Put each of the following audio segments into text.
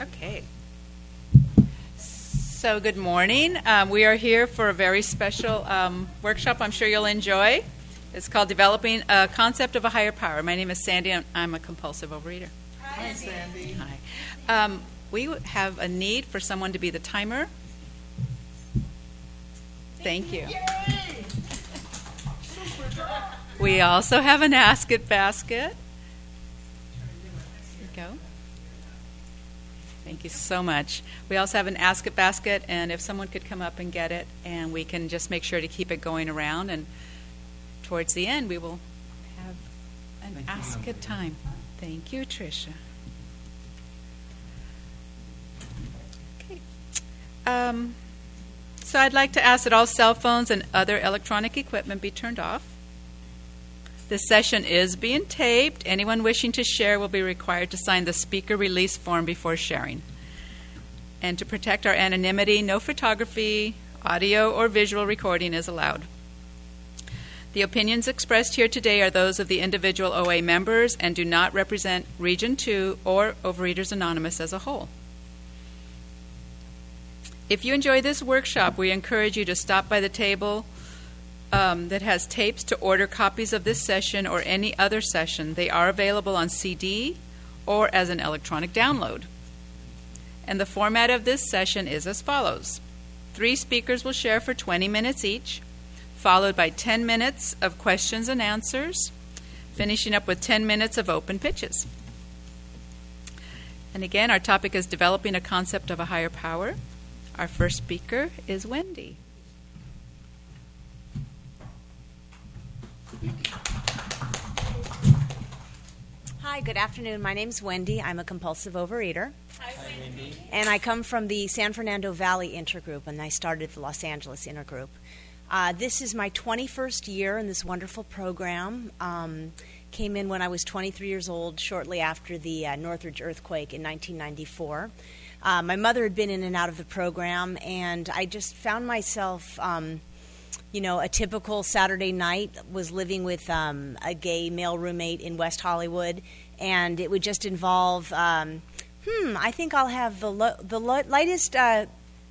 Okay. So, good morning. Um, we are here for a very special um, workshop I'm sure you'll enjoy. It's called Developing a Concept of a Higher Power. My name is Sandy, and I'm a compulsive overeater. Hi, Sandy. Hi. Um, we have a need for someone to be the timer. Thank you. We also have an Ask It basket. There you go. Thank you so much. We also have an Ask It basket, and if someone could come up and get it, and we can just make sure to keep it going around. And towards the end, we will have an Ask It time. Thank you, Tricia. Okay. Um, so I'd like to ask that all cell phones and other electronic equipment be turned off. This session is being taped. Anyone wishing to share will be required to sign the speaker release form before sharing. And to protect our anonymity, no photography, audio, or visual recording is allowed. The opinions expressed here today are those of the individual OA members and do not represent Region 2 or Overeaters Anonymous as a whole. If you enjoy this workshop, we encourage you to stop by the table um, that has tapes to order copies of this session or any other session. They are available on CD or as an electronic download. And the format of this session is as follows Three speakers will share for 20 minutes each, followed by 10 minutes of questions and answers, finishing up with 10 minutes of open pitches. And again, our topic is developing a concept of a higher power. Our first speaker is Wendy. Hi, good afternoon. My name's Wendy. I'm a compulsive overeater. Hi, Wendy. And I come from the San Fernando Valley Intergroup, and I started the Los Angeles Intergroup. Uh, this is my 21st year in this wonderful program. Um, came in when I was 23 years old, shortly after the uh, Northridge earthquake in 1994. Uh, my mother had been in and out of the program, and I just found myself. Um, you know, a typical Saturday night was living with um, a gay male roommate in West Hollywood, and it would just involve, um, hmm, I think I'll have the lo- the lo- lightest uh,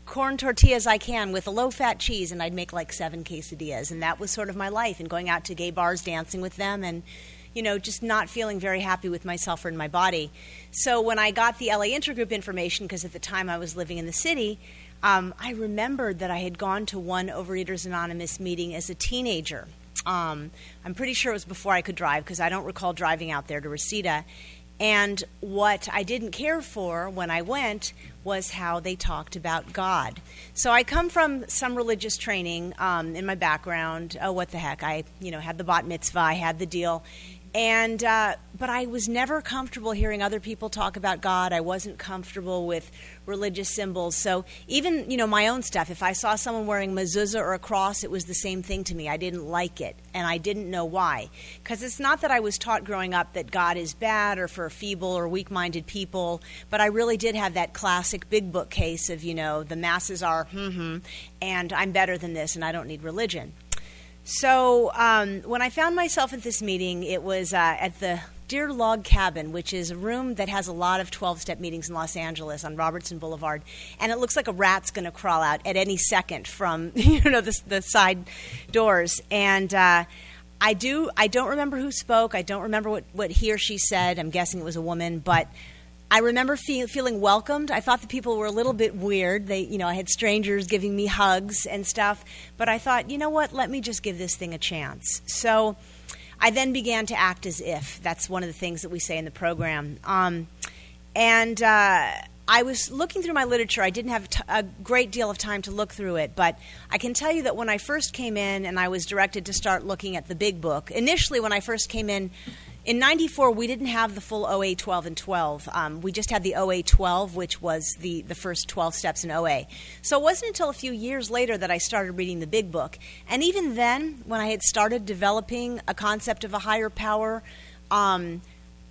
corn tortillas I can with a low fat cheese, and I'd make like seven quesadillas, and that was sort of my life, and going out to gay bars, dancing with them, and you know, just not feeling very happy with myself or in my body. So when I got the LA Intergroup information, because at the time I was living in the city, um, I remembered that I had gone to one Overeaters Anonymous meeting as a teenager. Um, I'm pretty sure it was before I could drive because I don't recall driving out there to Reseda. And what I didn't care for when I went was how they talked about God. So I come from some religious training um, in my background. Oh, what the heck! I, you know, had the bat mitzvah, I had the deal, and uh, but I was never comfortable hearing other people talk about God. I wasn't comfortable with religious symbols. So even you know my own stuff. If I saw someone wearing mezuzah or a cross, it was the same thing to me. I didn't like it, and I didn't know why. Because it's not that I was taught growing up that God is bad or for feeble or weak-minded people, but I really did have that classic big book case of you know the masses are hmm and I'm better than this, and I don't need religion. So um, when I found myself at this meeting, it was uh, at the Deer Log Cabin, which is a room that has a lot of 12 step meetings in Los Angeles on Robertson Boulevard. And it looks like a rat's going to crawl out at any second from you know the, the side doors. And uh, I do I don't remember who spoke. I don't remember what, what he or she said. I'm guessing it was a woman, but I remember feel, feeling welcomed. I thought the people were a little bit weird. They, you know, I had strangers giving me hugs and stuff. But I thought, you know what? Let me just give this thing a chance. So I then began to act as if. That's one of the things that we say in the program. Um, and uh, I was looking through my literature. I didn't have t- a great deal of time to look through it, but I can tell you that when I first came in and I was directed to start looking at the big book, initially when I first came in, in 94 we didn't have the full oa 12 and 12 um, we just had the oa 12 which was the, the first 12 steps in oa so it wasn't until a few years later that i started reading the big book and even then when i had started developing a concept of a higher power um,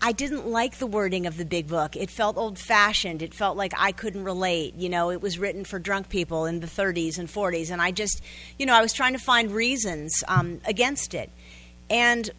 I didn't like the wording of the big book. It felt old fashioned. It felt like I couldn't relate. You know, it was written for drunk people in the 30s and 40s. And I just, you know, I was trying to find reasons um, against it. And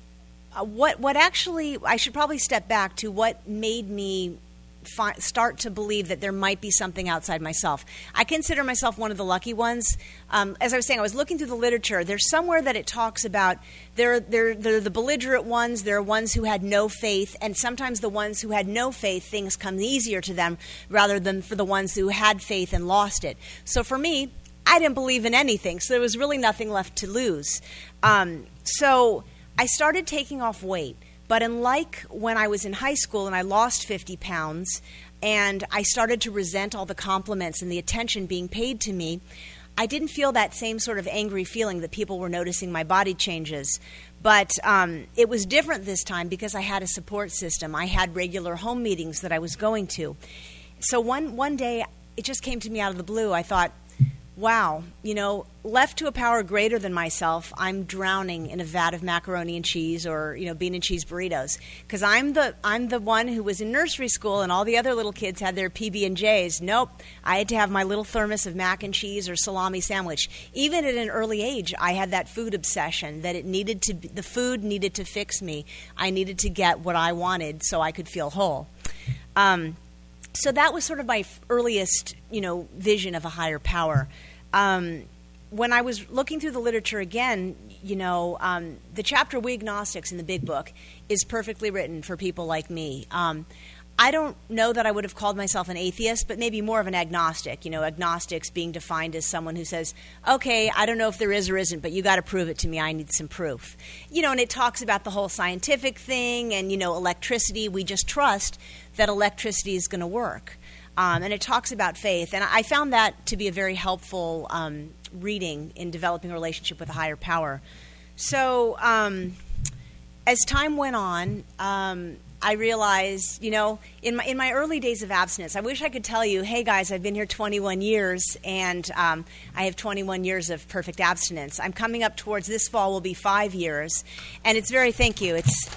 uh, what what actually I should probably step back to what made me fi- start to believe that there might be something outside myself. I consider myself one of the lucky ones. Um, as I was saying, I was looking through the literature. There's somewhere that it talks about there, there, there the belligerent ones, there are ones who had no faith, and sometimes the ones who had no faith, things come easier to them rather than for the ones who had faith and lost it. So for me, I didn't believe in anything, so there was really nothing left to lose. Um, so I started taking off weight. But unlike when I was in high school and I lost 50 pounds and I started to resent all the compliments and the attention being paid to me, I didn't feel that same sort of angry feeling that people were noticing my body changes. But um, it was different this time because I had a support system. I had regular home meetings that I was going to. So one, one day, it just came to me out of the blue. I thought, wow, you know, left to a power greater than myself, I'm drowning in a vat of macaroni and cheese or, you know, bean and cheese burritos because I'm the I'm the one who was in nursery school and all the other little kids had their PB and J's. Nope, I had to have my little thermos of mac and cheese or salami sandwich. Even at an early age, I had that food obsession that it needed to the food needed to fix me. I needed to get what I wanted so I could feel whole. Um, so that was sort of my earliest, you know, vision of a higher power um, when I was looking through the literature again, you know, um, the chapter We Agnostics in the Big Book is perfectly written for people like me. Um, I don't know that I would have called myself an atheist, but maybe more of an agnostic. You know, agnostics being defined as someone who says, okay, I don't know if there is or isn't, but you got to prove it to me. I need some proof. You know, and it talks about the whole scientific thing and, you know, electricity. We just trust that electricity is going to work. Um, and it talks about faith. And I found that to be a very helpful um, reading in developing a relationship with a higher power. So um, as time went on, um, I realized, you know, in my in my early days of abstinence, I wish I could tell you, hey guys, I've been here 21 years, and um, I have 21 years of perfect abstinence. I'm coming up towards this fall will be five years, and it's very thank you. It's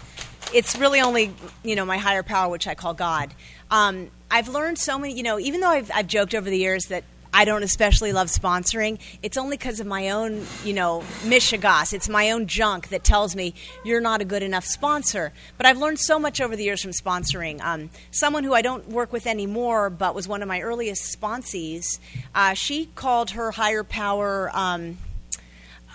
it's really only you know my higher power, which I call God. Um, I've learned so many, you know, even though I've, I've joked over the years that I don't especially love sponsoring. It's only because of my own, you know, mishigas. It's my own junk that tells me you're not a good enough sponsor. But I've learned so much over the years from sponsoring. Um, someone who I don't work with anymore, but was one of my earliest sponsees, uh, she called her higher power. Um,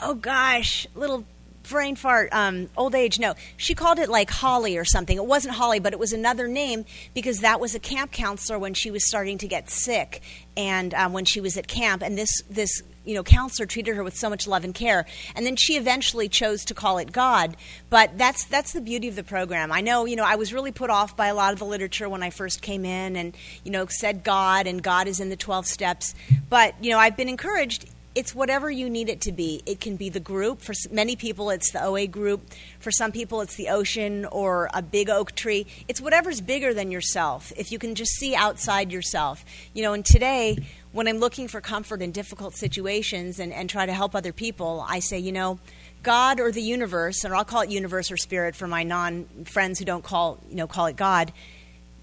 oh gosh, little brain fart, um, old age. No, she called it like Holly or something. It wasn't Holly, but it was another name because that was a camp counselor when she was starting to get sick and um, when she was at camp. And this this you know counselor treated her with so much love and care. And then she eventually chose to call it God. But that's that's the beauty of the program. I know you know I was really put off by a lot of the literature when I first came in, and you know said God and God is in the twelve steps. But you know I've been encouraged it's whatever you need it to be. It can be the group. For many people, it's the OA group. For some people, it's the ocean or a big oak tree. It's whatever's bigger than yourself. If you can just see outside yourself. You know, and today, when I'm looking for comfort in difficult situations and, and try to help other people, I say, you know, God or the universe, and I'll call it universe or spirit for my non friends who don't call, you know, call it God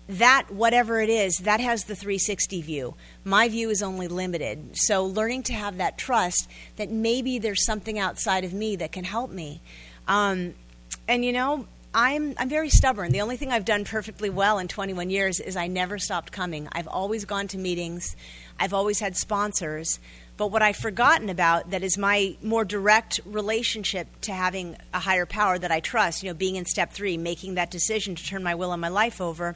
that whatever it is that has the 360 view my view is only limited so learning to have that trust that maybe there's something outside of me that can help me um, and you know I'm, I'm very stubborn. The only thing I've done perfectly well in 21 years is I never stopped coming. I've always gone to meetings. I've always had sponsors. But what I've forgotten about that is my more direct relationship to having a higher power that I trust, you know, being in step three, making that decision to turn my will and my life over,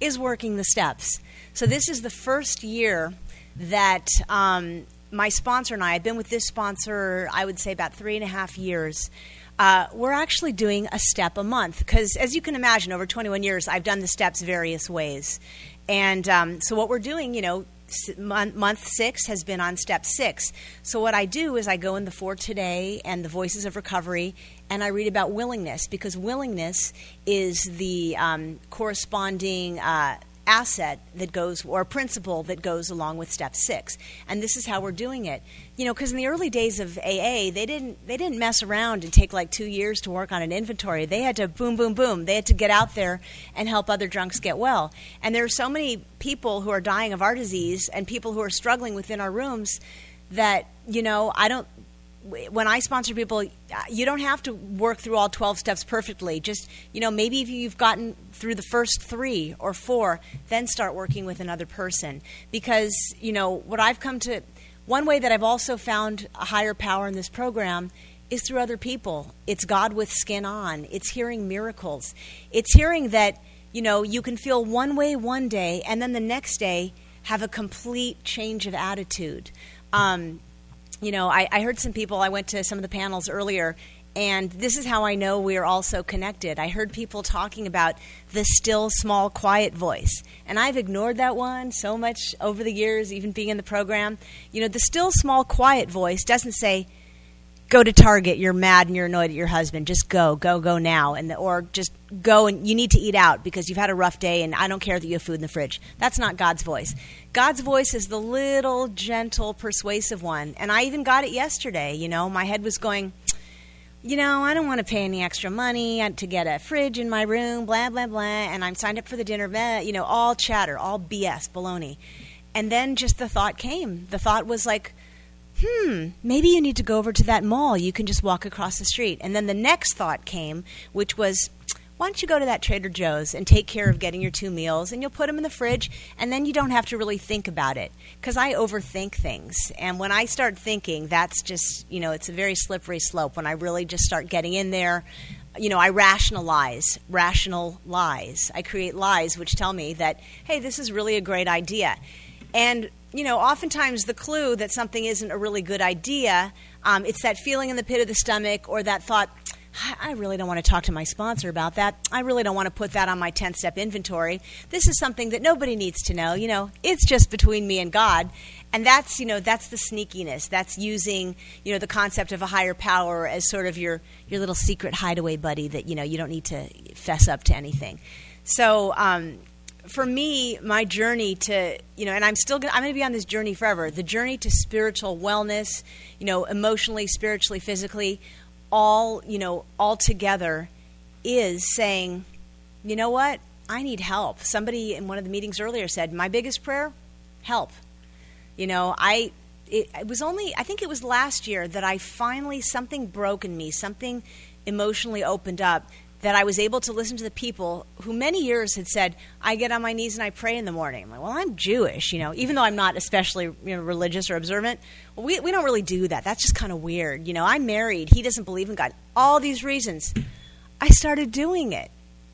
is working the steps. So this is the first year that um, my sponsor and I, I've been with this sponsor, I would say about three and a half years. Uh, we're actually doing a step a month because, as you can imagine, over 21 years, I've done the steps various ways. And um, so, what we're doing, you know, month six has been on step six. So, what I do is I go in the For Today and the Voices of Recovery, and I read about willingness because willingness is the um, corresponding uh, asset that goes or principle that goes along with step six. And this is how we're doing it. You know because in the early days of aa they didn't they didn't mess around and take like two years to work on an inventory. They had to boom boom boom. They had to get out there and help other drunks get well. And there are so many people who are dying of our disease and people who are struggling within our rooms that you know i don't when I sponsor people, you don't have to work through all 12 steps perfectly. Just, you know, maybe if you've gotten through the first three or four, then start working with another person. Because, you know, what I've come to, one way that I've also found a higher power in this program is through other people. It's God with skin on, it's hearing miracles, it's hearing that, you know, you can feel one way one day and then the next day have a complete change of attitude. Um, you know, I, I heard some people, I went to some of the panels earlier, and this is how I know we are all so connected. I heard people talking about the still, small, quiet voice. And I've ignored that one so much over the years, even being in the program. You know, the still, small, quiet voice doesn't say, go to Target, you're mad and you're annoyed at your husband. Just go, go, go now. And or just go and you need to eat out because you've had a rough day and I don't care that you have food in the fridge. That's not God's voice. God's voice is the little, gentle, persuasive one. And I even got it yesterday. You know, my head was going, you know, I don't want to pay any extra money to get a fridge in my room, blah, blah, blah. And I'm signed up for the dinner, blah, you know, all chatter, all BS, baloney. And then just the thought came. The thought was like, hmm, maybe you need to go over to that mall. You can just walk across the street. And then the next thought came, which was, why don't you go to that Trader Joe's and take care of getting your two meals and you'll put them in the fridge and then you don't have to really think about it. Because I overthink things. And when I start thinking that's just you know it's a very slippery slope. When I really just start getting in there you know I rationalize rational lies I create lies which tell me that hey this is really a great idea. And you know oftentimes the clue that something isn't a really good idea um, it's that feeling in the pit of the stomach or that thought I really don't want to talk to my sponsor about that. I really don't want to put that on my 10 step inventory. This is something that nobody needs to know. You know, it's just between me and God. And that's, you know, that's the sneakiness. That's using, you know, the concept of a higher power as sort of your, your little secret hideaway buddy that, you know, you don't need to fess up to anything. So, um, for me, my journey to, you know, and I'm still gonna, I'm going to be on this journey forever. The journey to spiritual wellness, you know, emotionally, spiritually, physically, all, you know, all together is saying, you know what? I need help. Somebody in one of the meetings earlier said, my biggest prayer, help. You know, I it, it, was only I think it was last year that I finally something broke in me, something emotionally opened up that I was able to listen to the people who many years had said, I get on my knees and I pray in the morning. I'm like, well, I'm Jewish, you know, even though I'm not especially you know, religious or observant. Well, we, we don't really do that. That's just kind of weird. You know, I'm married. He doesn't believe in God. All these reasons. I started doing it.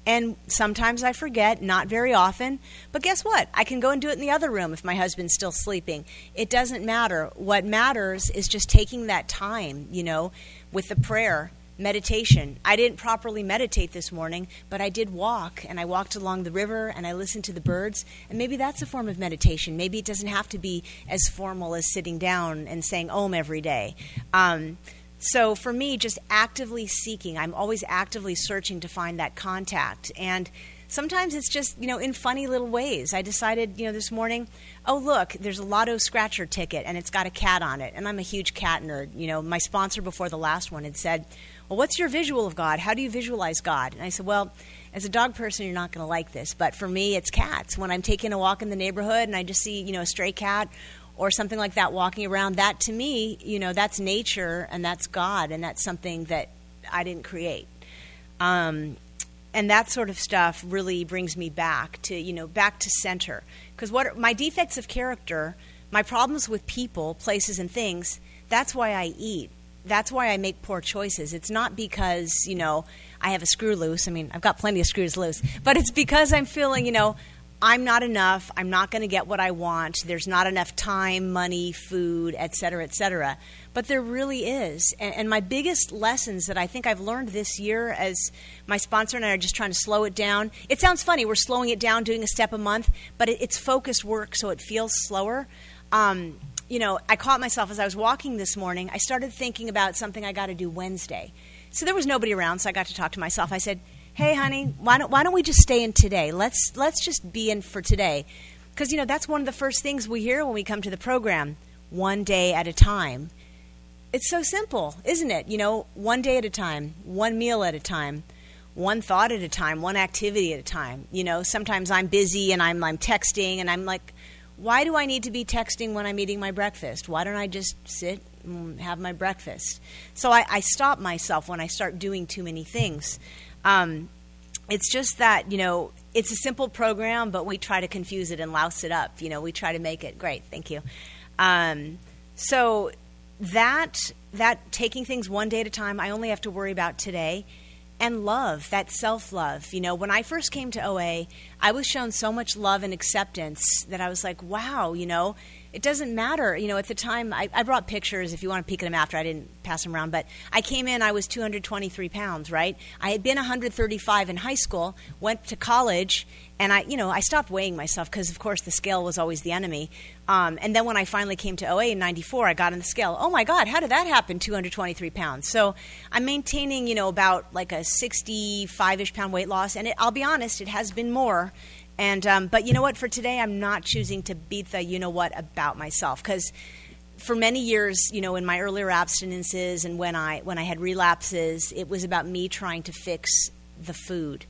And sometimes I forget, not very often. But guess what? I can go and do it in the other room if my husband's still sleeping. It doesn't matter. What matters is just taking that time, you know, with the prayer meditation. I didn't properly meditate this morning, but I did walk, and I walked along the river and I listened to the birds. And maybe that's a form of meditation. Maybe it doesn't have to be as formal as sitting down and saying Om every day. Um, so for me, just actively seeking, I'm always actively searching to find that contact. And sometimes it's just, you know, in funny little ways. I decided, you know, this morning, oh, look, there's a lotto scratcher ticket and it's got a cat on it. And I'm a huge cat nerd. You know, my sponsor before the last one had said, well, what's your visual of God? How do you visualize God? And I said, well, as a dog person, you're not going to like this, but for me, it's cats. When I'm taking a walk in the neighborhood and I just see, you know, a stray cat or something like that walking around, that to me, you know, that's nature and that's God, and that's something that I didn't create. Um, and that sort of stuff really brings me back to, you know, back to center. Because what my defects of character, my problems with people, places, and things, that's why I eat that's why I make poor choices. It's not because, you know, I have a screw loose. I mean, I've got plenty of screws loose, but it's because I'm feeling, you know, I'm not enough. I'm not going to get what I want. There's not enough time, money, food, et cetera, et cetera. But there really is. And, and, my biggest lessons that I think I've learned this year as my sponsor and I are just trying to slow it down. It sounds funny. We're slowing it down, doing a step a month, but it, it's focused work, so it feels slower. Um, you know, I caught myself as I was walking this morning. I started thinking about something I got to do Wednesday. So there was nobody around, so I got to talk to myself. I said, "Hey, honey, why don't why don't we just stay in today? Let's let's just be in for today." Because you know that's one of the first things we hear when we come to the program. One day at a time. It's so simple, isn't it? You know, one day at a time, one meal at a time, one thought at a time, one activity at a time. You know, sometimes I'm busy and I'm I'm texting and I'm like, why do I need to be texting when I'm eating my breakfast? Why don't I just sit and have my breakfast? So I, I stop myself when I start doing too many things. Um, it's just that, you know, it's a simple program, but we try to confuse it and louse it up. You know, we try to make it great. Thank you. Um, so that that taking things one day at a time, I only have to worry about today and love, that self love. You know, when I first came to OA, I was shown so much love and acceptance that I was like, wow, you know, it doesn't matter. You know, at the time, I, I brought pictures if you want to peek at them after. I didn't pass them around, but I came in, I was 223 pounds, right? I had been 135 in high school, went to college, and I, you know, I stopped weighing myself because, of course, the scale was always the enemy. Um, and then when I finally came to OA in '94, I got on the scale. Oh my God, how did that happen? 223 pounds. So I'm maintaining, you know, about like a 65-ish pound weight loss, and it, I'll be honest, it has been more. And um, but you know what? For today, I'm not choosing to beat the you know what about myself because for many years, you know, in my earlier abstinences and when I when I had relapses, it was about me trying to fix the food.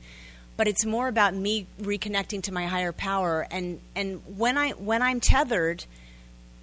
But it's more about me reconnecting to my higher power and and when I when I'm tethered,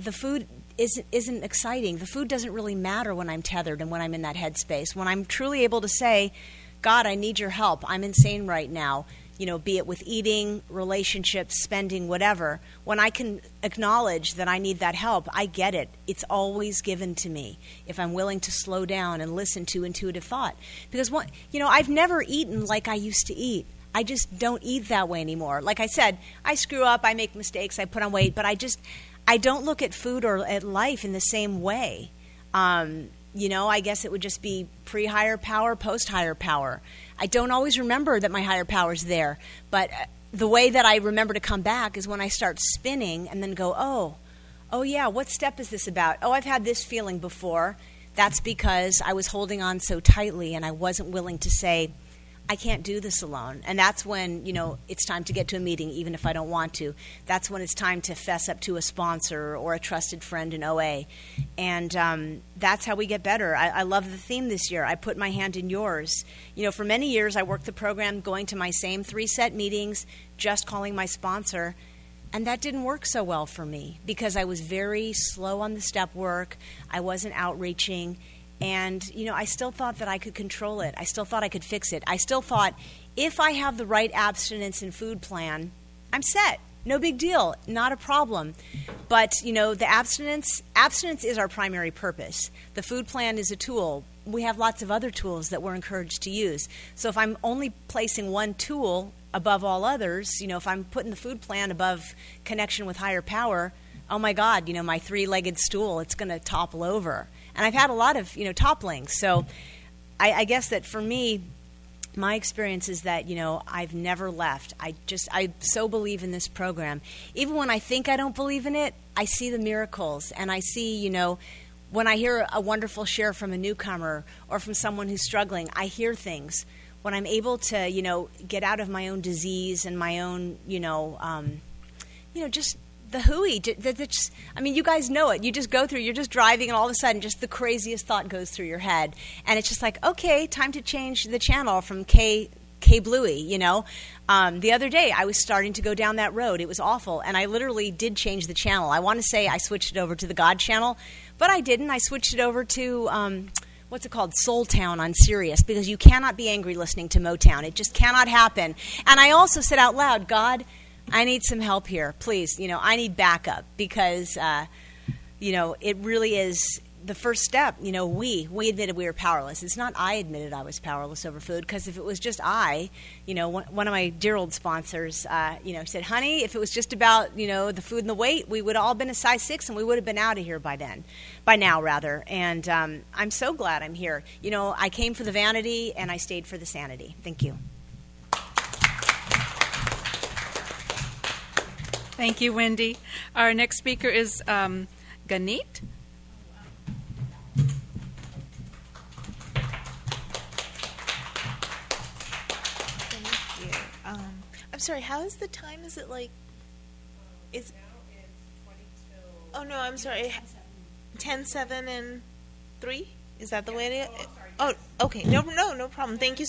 the food isn't isn't exciting. The food doesn't really matter when I'm tethered and when I'm in that headspace. When I'm truly able to say, God, I need your help. I'm insane right now you know, be it with eating, relationships, spending, whatever, when I can acknowledge that I need that help, I get it. It's always given to me if I'm willing to slow down and listen to intuitive thought. Because, what, you know, I've never eaten like I used to eat. I just don't eat that way anymore. Like I said, I screw up, I make mistakes, I put on weight, but I just, I don't look at food or at life in the same way. Um, you know, I guess it would just be pre higher power, post higher power. I don't always remember that my higher power's there, but uh, the way that I remember to come back is when I start spinning and then go, oh, oh yeah, what step is this about? Oh, I've had this feeling before. That's because I was holding on so tightly and I wasn't willing to say, I can't do this alone. And that's when, you know, it's time to get to a meeting, even if I don't want to. That's when it's time to fess up to a sponsor or a trusted friend in OA. And um, that's how we get better. I, I love the theme this year. I put my hand in yours. You know, for many years, I worked the program going to my same three set meetings, just calling my sponsor. And that didn't work so well for me because I was very slow on the step work. I wasn't outreaching and, you know, I still thought that I could control it. I still thought I could fix it. I still thought if I have the right abstinence and food plan, I'm set. No big deal, not a problem. But, you know, the abstinence abstinence is our primary purpose. The food plan is a tool. We have lots of other tools that we're encouraged to use. So if I'm only placing one tool above all others, you know, if I'm putting the food plan above connection with higher power, oh my God, you know, my three legged stool, it's going to topple over. And I've had a lot of, you know, topplings. So I, I guess that for me, my experience is that you know I've never left. I just I so believe in this program. Even when I think I don't believe in it, I see the miracles and I see you know when I hear a wonderful share from a newcomer or from someone who's struggling, I hear things. When I'm able to you know get out of my own disease and my own you know um, you know just the hooey. Just, I mean, you guys know it. You just go through, you're just driving, and all of a sudden, just the craziest thought goes through your head. And it's just like, okay, time to change the channel from K. K Bluey, you know. Um, the other day, I was starting to go down that road. It was awful, and I literally did change the channel. I want to say I switched it over to the God channel, but I didn't. I switched it over to um, what's it called, Soul Town on Sirius, because you cannot be angry listening to Motown. It just cannot happen. And I also said out loud, God, I need some help here, please. You know, I need backup because, uh, you know, it really is the first step. You know, we we admitted we were powerless. It's not I admitted I was powerless over food because if it was just I, you know, one, one of my dear old sponsors, uh, you know, said, "Honey, if it was just about you know the food and the weight, we would all been a size six and we would have been out of here by then, by now rather." And um, I'm so glad I'm here. You know, I came for the vanity and I stayed for the sanity. Thank you. Thank you, Wendy. Our next speaker is um, Ganit. Thank you. Um, I'm sorry. How is the time? Is it like? Is Oh no, I'm sorry. 10, 7, and 3? Is that the way it is? Oh, okay. No, no, no problem. Thank you.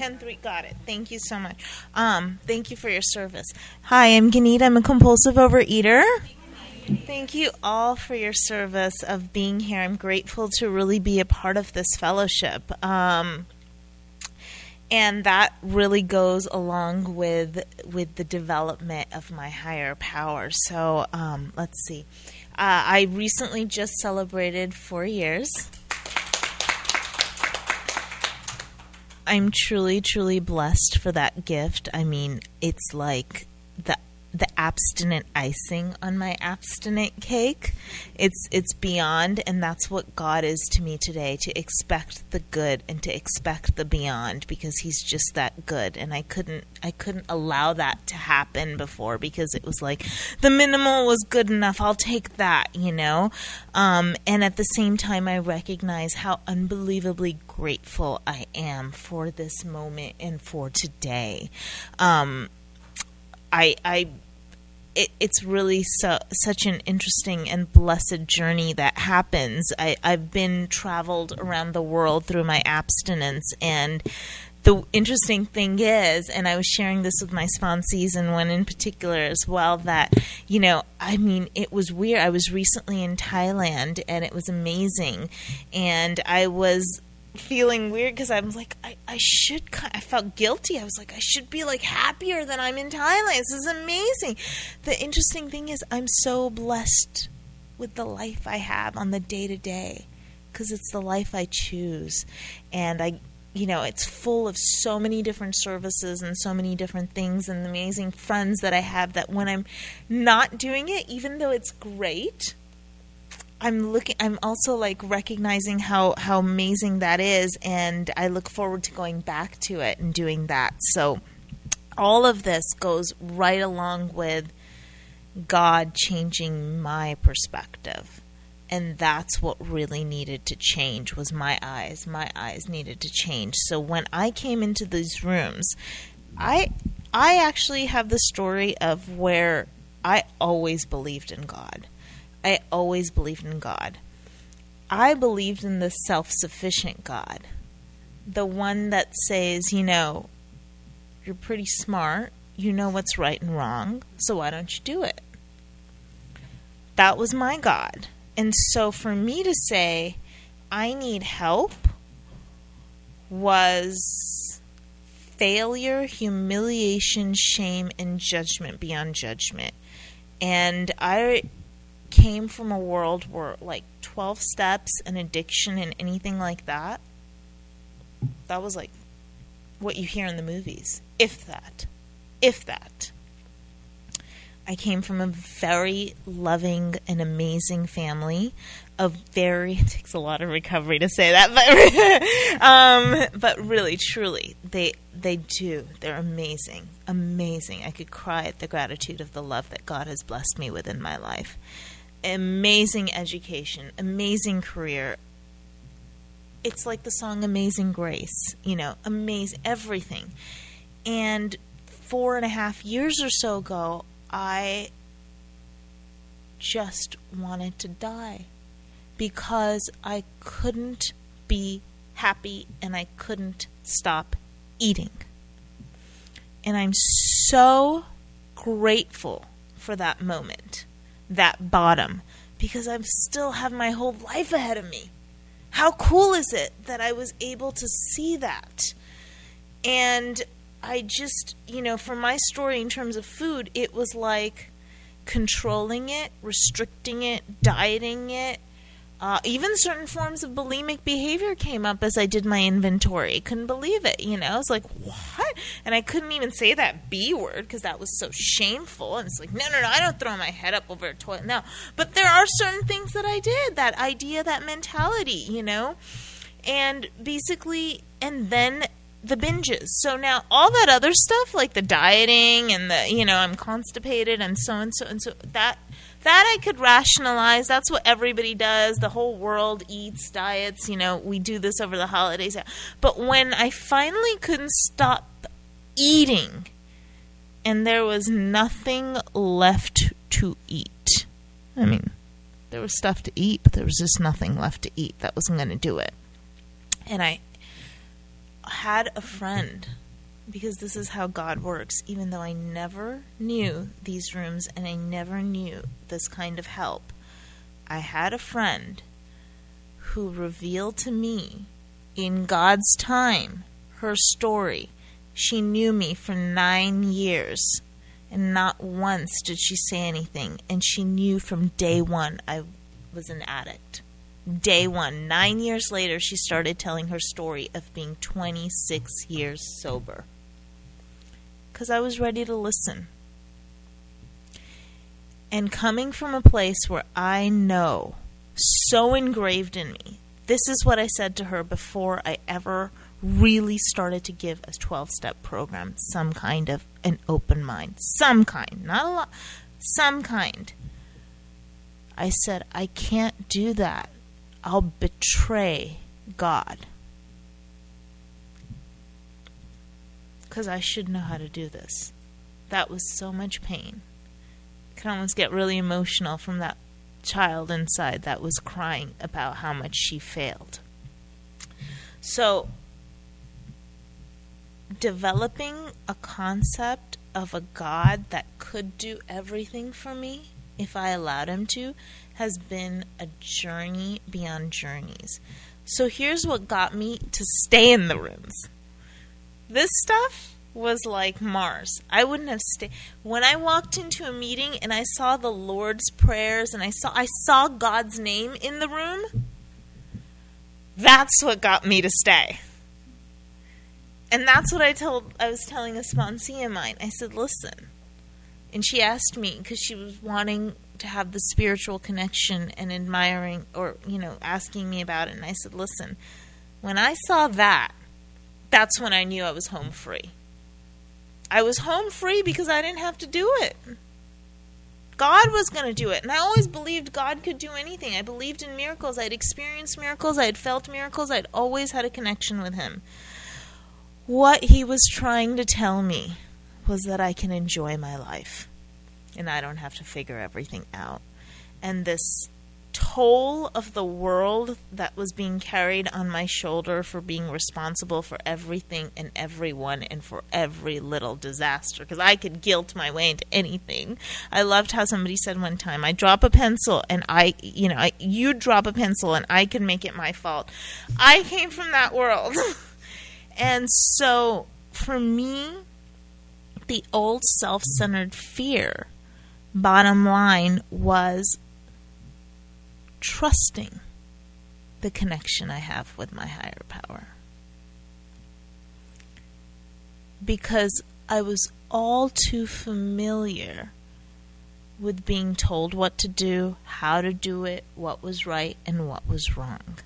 10, 10 3. Got it. Thank you so much. Um, thank you for your service. Hi, I'm Ganita. I'm a compulsive overeater. Thank you all for your service of being here. I'm grateful to really be a part of this fellowship. Um, and that really goes along with with the development of my higher power. So um, let's see. Uh, I recently just celebrated four years. I'm truly, truly blessed for that gift. I mean, it's like the the abstinent icing on my abstinent cake. It's it's beyond and that's what God is to me today to expect the good and to expect the beyond because he's just that good and I couldn't I couldn't allow that to happen before because it was like the minimal was good enough. I'll take that, you know. Um, and at the same time I recognize how unbelievably grateful I am for this moment and for today. Um, I, I it, it's really such an interesting and blessed journey that happens. I, I've been traveled around the world through my abstinence, and the interesting thing is, and I was sharing this with my sponsees and one in particular as well, that, you know, I mean, it was weird. I was recently in Thailand and it was amazing. And I was feeling weird because I was like, I, I should, I felt guilty. I was like, I should be like happier that I'm in Thailand. This is amazing. The interesting thing is, I'm so blessed with the life I have on the day to day because it's the life I choose. And I, you know, it's full of so many different services and so many different things and amazing friends that I have that when I'm not doing it, even though it's great, I'm looking I'm also like recognizing how how amazing that is and I look forward to going back to it and doing that. So all of this goes right along with God changing my perspective. And that's what really needed to change was my eyes. My eyes needed to change. So when I came into these rooms, I I actually have the story of where I always believed in God. I always believed in God. I believed in the self sufficient God, the one that says, you know, you're pretty smart, you know what's right and wrong, so why don't you do it? That was my God. And so for me to say, I need help was failure, humiliation, shame, and judgment beyond judgment. And I came from a world where like 12 steps and addiction and anything like that that was like what you hear in the movies. If that. If that. I came from a very loving and amazing family of very it takes a lot of recovery to say that but um, but really truly they they do. They're amazing. Amazing. I could cry at the gratitude of the love that god has blessed me with in my life amazing education, amazing career. It's like the song Amazing Grace, you know, amazing everything. And four and a half years or so ago, I just wanted to die because I couldn't be happy and I couldn't stop eating. And I'm so grateful for that moment that bottom because I still have my whole life ahead of me. How cool is it that I was able to see that? And I just, you know, for my story in terms of food, it was like controlling it, restricting it, dieting it, uh, even certain forms of bulimic behavior came up as I did my inventory. Couldn't believe it, you know. I was like, "What?" And I couldn't even say that B word because that was so shameful. And it's like, "No, no, no! I don't throw my head up over a toilet now." But there are certain things that I did. That idea, that mentality, you know. And basically, and then the binges. So now all that other stuff, like the dieting and the, you know, I'm constipated and so and so and so that that I could rationalize. That's what everybody does. The whole world eats, diets. You know, we do this over the holidays. But when I finally couldn't stop eating and there was nothing left to eat, I mean, there was stuff to eat, but there was just nothing left to eat. That wasn't going to do it. And I, had a friend because this is how God works, even though I never knew these rooms and I never knew this kind of help. I had a friend who revealed to me in God's time her story. She knew me for nine years, and not once did she say anything. And she knew from day one I was an addict. Day one. Nine years later, she started telling her story of being 26 years sober. Because I was ready to listen. And coming from a place where I know, so engraved in me, this is what I said to her before I ever really started to give a 12 step program some kind of an open mind. Some kind. Not a lot. Some kind. I said, I can't do that. I'll betray God. Because I should know how to do this. That was so much pain. I could almost get really emotional from that child inside that was crying about how much she failed. So, developing a concept of a God that could do everything for me if I allowed him to has been a journey beyond journeys. So here's what got me to stay in the rooms. This stuff was like Mars. I wouldn't have stayed when I walked into a meeting and I saw the Lord's prayers and I saw I saw God's name in the room. That's what got me to stay. And that's what I told I was telling a sponsee of mine. I said, "Listen." And she asked me because she was wanting to have the spiritual connection and admiring or, you know, asking me about it. And I said, "Listen, when I saw that, that's when I knew I was home free." I was home free because I didn't have to do it. God was going to do it. And I always believed God could do anything. I believed in miracles. I'd experienced miracles. I'd felt miracles. I'd always had a connection with Him. What He was trying to tell me was that I can enjoy my life and I don't have to figure everything out. And this toll of the world that was being carried on my shoulder for being responsible for everything and everyone and for every little disaster because I could guilt my way into anything. I loved how somebody said one time, I drop a pencil and I, you know, I, you drop a pencil and I can make it my fault. I came from that world. and so for me, the old self centered fear, bottom line, was trusting the connection I have with my higher power. Because I was all too familiar with being told what to do, how to do it, what was right, and what was wrong.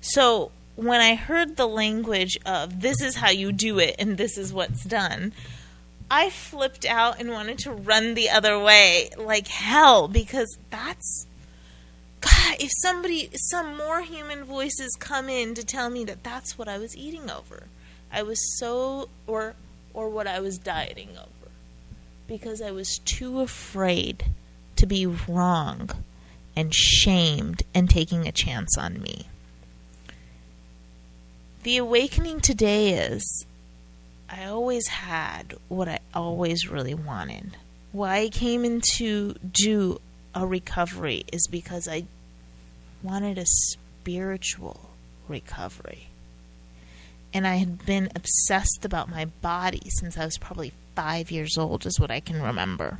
So when I heard the language of this is how you do it and this is what's done, I flipped out and wanted to run the other way like hell because that's God, if somebody, some more human voices come in to tell me that that's what I was eating over, I was so, or, or what I was dieting over, because I was too afraid to be wrong and shamed and taking a chance on me. The awakening today is I always had what I always really wanted. Why I came in to do a recovery is because I wanted a spiritual recovery. And I had been obsessed about my body since I was probably five years old, is what I can remember.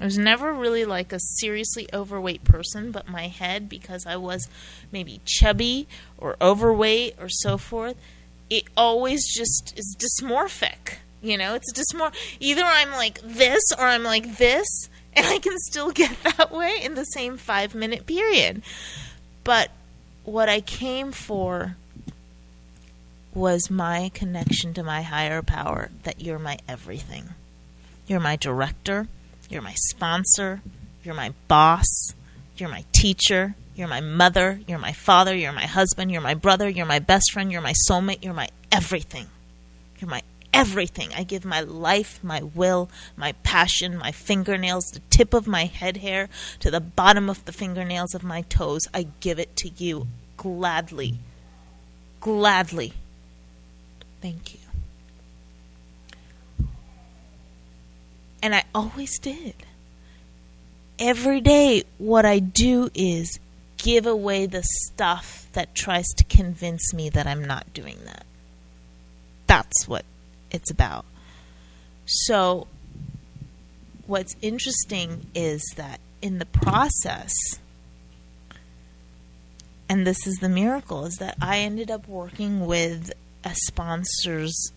I was never really like a seriously overweight person, but my head, because I was maybe chubby or overweight or so forth, it always just is dysmorphic. You know, it's dysmorph. Either I'm like this or I'm like this, and I can still get that way in the same five minute period. But what I came for was my connection to my higher power that you're my everything. You're my director, you're my sponsor, you're my boss, you're my teacher, you're my mother, you're my father, you're my husband, you're my brother, you're my best friend, you're my soulmate, you're my everything. You're my everything. I give my life, my will, my passion, my fingernails, the tip of my head hair to the bottom of the fingernails of my toes. I give it to you gladly. Gladly. Thank you. And I always did. Every day, what I do is give away the stuff that tries to convince me that I'm not doing that. That's what it's about. So, what's interesting is that in the process, and this is the miracle, is that I ended up working with a sponsors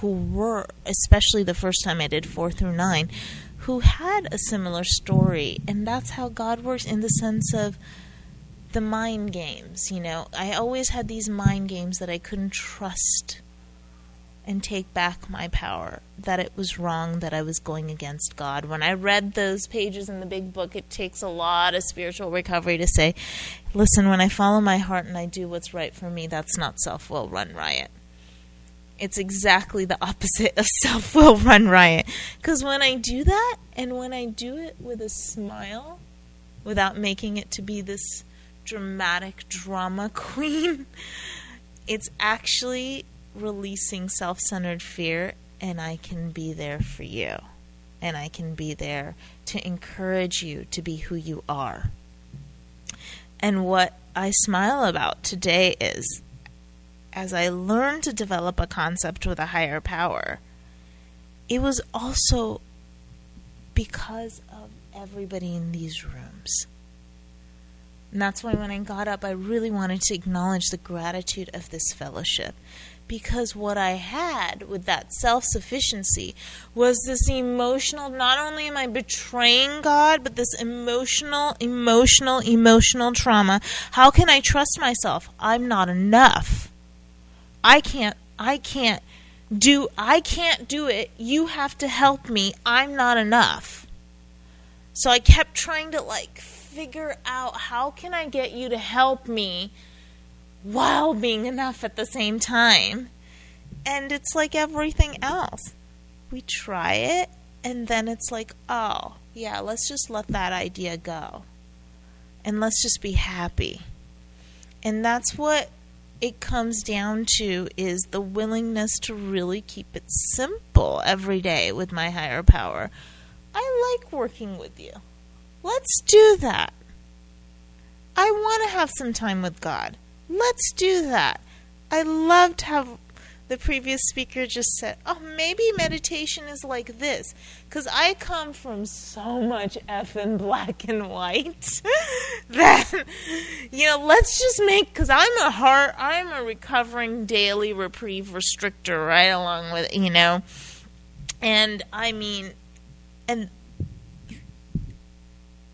who were, especially the first time I did four through nine, who had a similar story. And that's how God works in the sense of the mind games. You know, I always had these mind games that I couldn't trust and take back my power, that it was wrong, that I was going against God. When I read those pages in the big book, it takes a lot of spiritual recovery to say, listen, when I follow my heart and I do what's right for me, that's not self will run riot. It's exactly the opposite of self will run riot. Because when I do that, and when I do it with a smile, without making it to be this dramatic drama queen, it's actually releasing self centered fear, and I can be there for you. And I can be there to encourage you to be who you are. And what I smile about today is as I learned to develop a concept with a higher power, it was also because of everybody in these rooms. And that's why when I got up, I really wanted to acknowledge the gratitude of this fellowship because what I had with that self sufficiency was this emotional, not only am I betraying God, but this emotional, emotional, emotional trauma. How can I trust myself? I'm not enough. I can't, I can't do, I can't do it. You have to help me. I'm not enough. So I kept trying to like figure out how can I get you to help me while being enough at the same time. And it's like everything else. We try it, and then it's like, oh, yeah, let's just let that idea go. And let's just be happy. And that's what it comes down to is the willingness to really keep it simple every day with my higher power. I like working with you. Let's do that. I want to have some time with God. Let's do that. I loved how the previous speaker just said, oh, maybe meditation is like this. Because I come from so much and black and white that, you know, let's just make, because I'm a heart, I'm a recovering daily reprieve restrictor right along with, you know. And I mean, and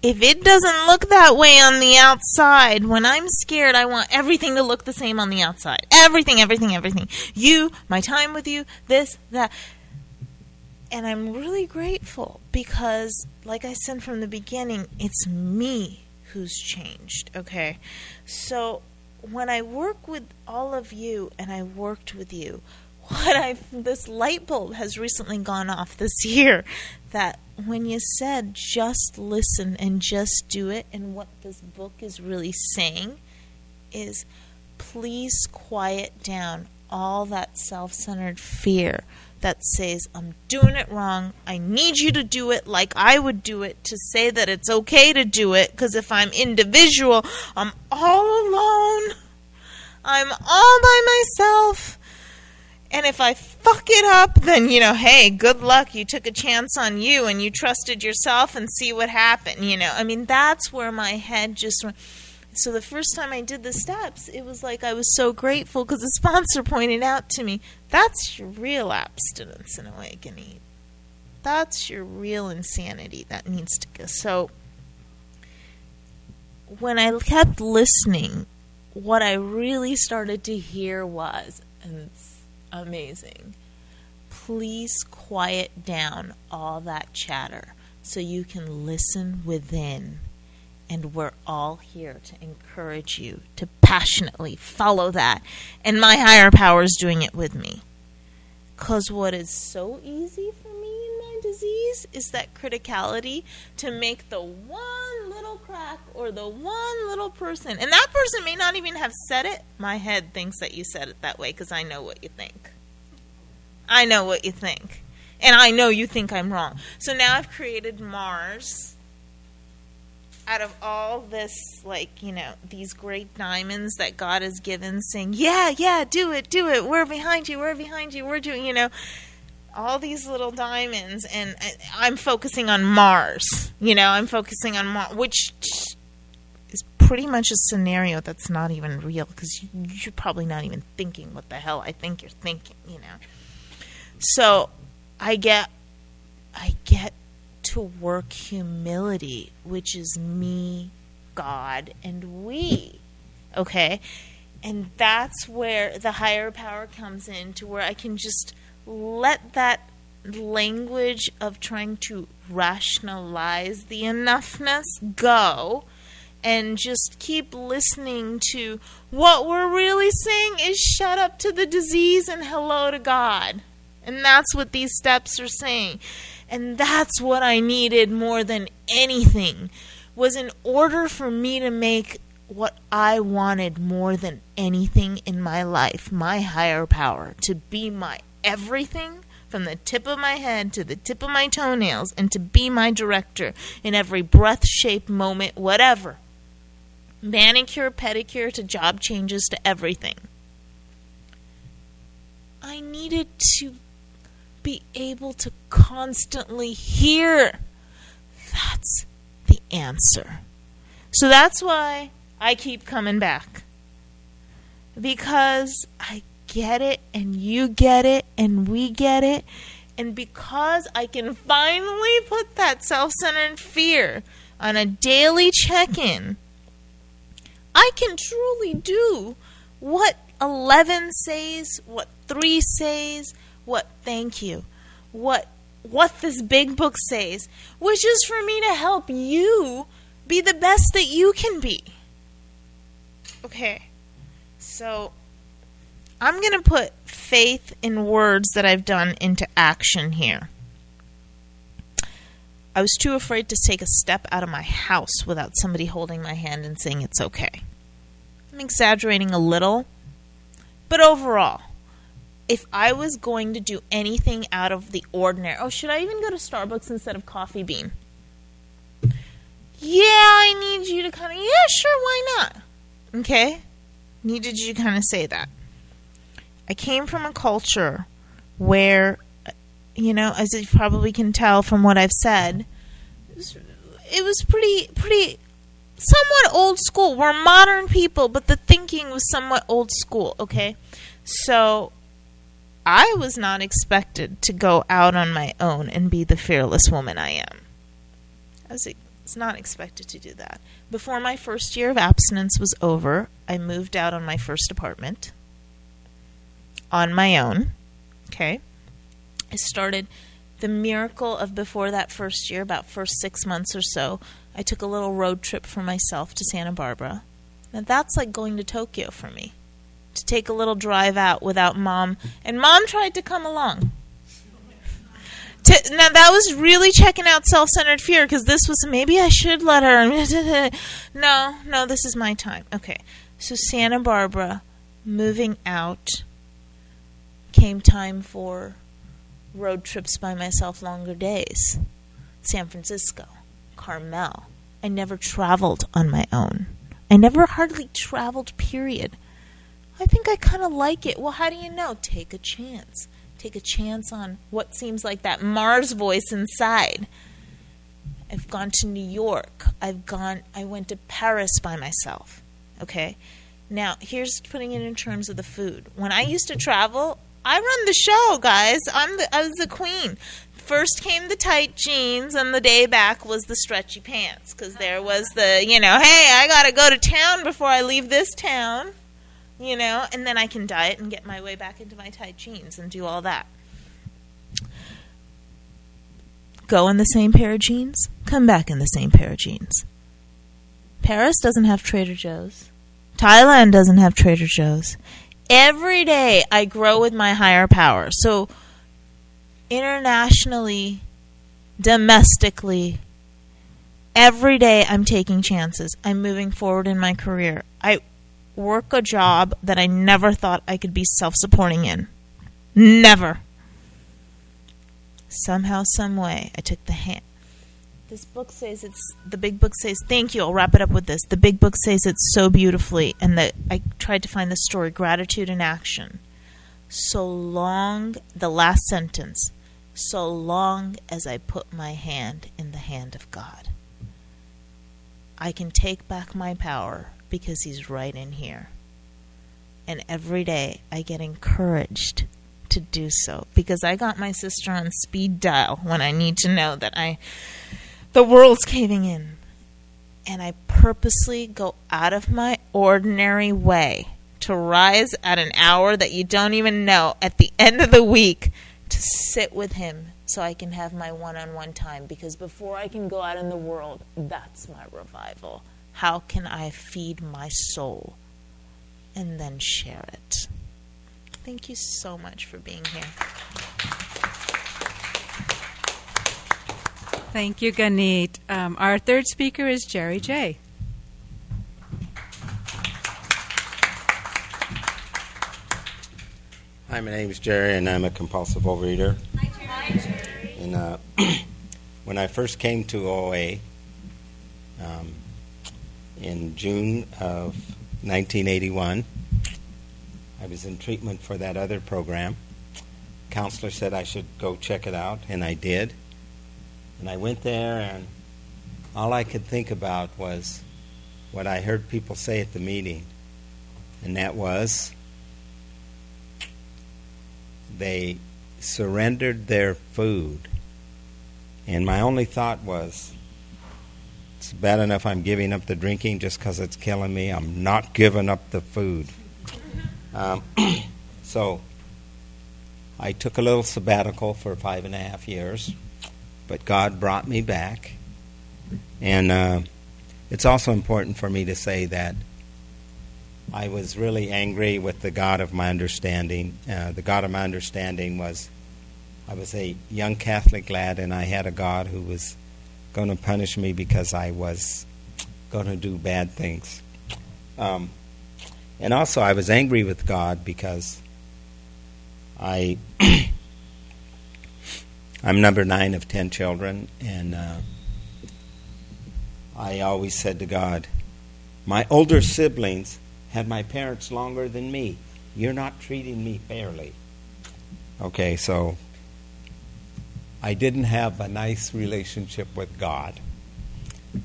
if it doesn't look that way on the outside, when I'm scared, I want everything to look the same on the outside. Everything, everything, everything. You, my time with you, this, that. And I'm really grateful because, like I said from the beginning, it's me who's changed, okay? So when I work with all of you and I worked with you, what I this light bulb has recently gone off this year that when you said just listen and just do it, and what this book is really saying is please quiet down all that self centered fear that says, I'm doing it wrong. I need you to do it like I would do it to say that it's okay to do it. Because if I'm individual, I'm all alone. I'm all by myself. And if I fuck it up, then, you know, hey, good luck. You took a chance on you and you trusted yourself and see what happened, you know. I mean, that's where my head just went. So the first time I did the steps, it was like I was so grateful because the sponsor pointed out to me, that's your real abstinence and awakening. That's your real insanity that needs to go. So when I kept listening, what I really started to hear was, and amazing. Please quiet down all that chatter so you can listen within. And we're all here to encourage you to passionately follow that. And my higher power is doing it with me. Because what is so easy for me in my disease is that criticality to make the one crack or the one little person, and that person may not even have said it. My head thinks that you said it that way because I know what you think. I know what you think. And I know you think I'm wrong. So now I've created Mars out of all this, like, you know, these great diamonds that God has given, saying, Yeah, yeah, do it, do it. We're behind you, we're behind you, we're doing, you know, all these little diamonds. And I'm focusing on Mars. You know, I'm focusing on Mars, which is pretty much a scenario that's not even real because you, you're probably not even thinking what the hell I think you're thinking, you know. So I get I get to work humility, which is me, God, and we. Okay? And that's where the higher power comes in to where I can just let that language of trying to rationalize the enoughness go and just keep listening to what we're really saying is shut up to the disease and hello to God. And that's what these steps are saying. And that's what I needed more than anything was in order for me to make what I wanted more than anything in my life, my higher power, to be my everything from the tip of my head to the tip of my toenails and to be my director in every breath, shape, moment, whatever manicure, pedicure to job changes to everything. I needed to be able to constantly hear. That's the answer. So that's why I keep coming back. Because I get it, and you get it, and we get it. And because I can finally put that self centered fear on a daily check in I can truly do what 11 says, what 3 says, what thank you, what what this big book says, which is for me to help you be the best that you can be. Okay. So I'm going to put faith in words that I've done into action here. I was too afraid to take a step out of my house without somebody holding my hand and saying it's okay. I'm exaggerating a little, but overall, if I was going to do anything out of the ordinary, oh, should I even go to Starbucks instead of Coffee Bean? Yeah, I need you to kind of, yeah, sure, why not? Okay? Needed you to kind of say that. I came from a culture where you know, as you probably can tell from what I've said, it was, pretty, pretty, somewhat old school. We're modern people, but the thinking was somewhat old school. Okay, so I was not expected to go out on my own and be the fearless woman I am. I was not expected to do that. Before my first year of abstinence was over, I moved out on my first apartment on my own. Okay. I started the miracle of before that first year, about first six months or so, I took a little road trip for myself to Santa Barbara. Now that's like going to Tokyo for me. To take a little drive out without mom. And mom tried to come along. To, now that was really checking out self-centered fear because this was maybe I should let her. no, no, this is my time. Okay, so Santa Barbara, moving out. Came time for road trips by myself longer days. San Francisco, Carmel. I never traveled on my own. I never hardly traveled, period. I think I kind of like it. Well, how do you know? Take a chance. Take a chance on what seems like that Mars voice inside. I've gone to New York. I've gone I went to Paris by myself. Okay? Now, here's putting it in terms of the food. When I used to travel, I run the show, guys. I'm the I was the queen. First came the tight jeans, and the day back was the stretchy pants because there was the you know, hey, I gotta go to town before I leave this town, you know, and then I can diet and get my way back into my tight jeans and do all that. Go in the same pair of jeans, come back in the same pair of jeans. Paris doesn't have Trader Joe's. Thailand doesn't have Trader Joe's every day I grow with my higher power. So internationally, domestically, every day I'm taking chances. I'm moving forward in my career. I work a job that I never thought I could be self supporting in. Never. somehow, some way, I took the hand. This book says it's the big book says thank you. I'll wrap it up with this. The big book says it so beautifully, and that I tried to find the story gratitude in action. So long, the last sentence, so long as I put my hand in the hand of God, I can take back my power because He's right in here. And every day I get encouraged to do so because I got my sister on speed dial when I need to know that I the world's caving in. And I purposely go out of my ordinary way to rise at an hour that you don't even know at the end of the week to sit with him so I can have my one on one time because before I can go out in the world, that's my revival. How can I feed my soul and then share it? Thank you so much for being here. Thank you, Ganit. Um, our third speaker is Jerry J. Hi, my name is Jerry, and I'm a compulsive overeater. Hi, Jerry. And uh, when I first came to OA um, in June of 1981, I was in treatment for that other program. Counselor said I should go check it out, and I did. And I went there, and all I could think about was what I heard people say at the meeting, and that was they surrendered their food. And my only thought was, it's bad enough I'm giving up the drinking just because it's killing me. I'm not giving up the food. Um, so I took a little sabbatical for five and a half years, but God brought me back. And uh, it's also important for me to say that I was really angry with the God of my understanding. Uh, the God of my understanding was I was a young Catholic lad, and I had a God who was going to punish me because I was going to do bad things. Um, and also, I was angry with God because I I'm number nine of ten children, and uh, I always said to God, my older siblings had my parents longer than me. You're not treating me fairly. Okay, so I didn't have a nice relationship with God.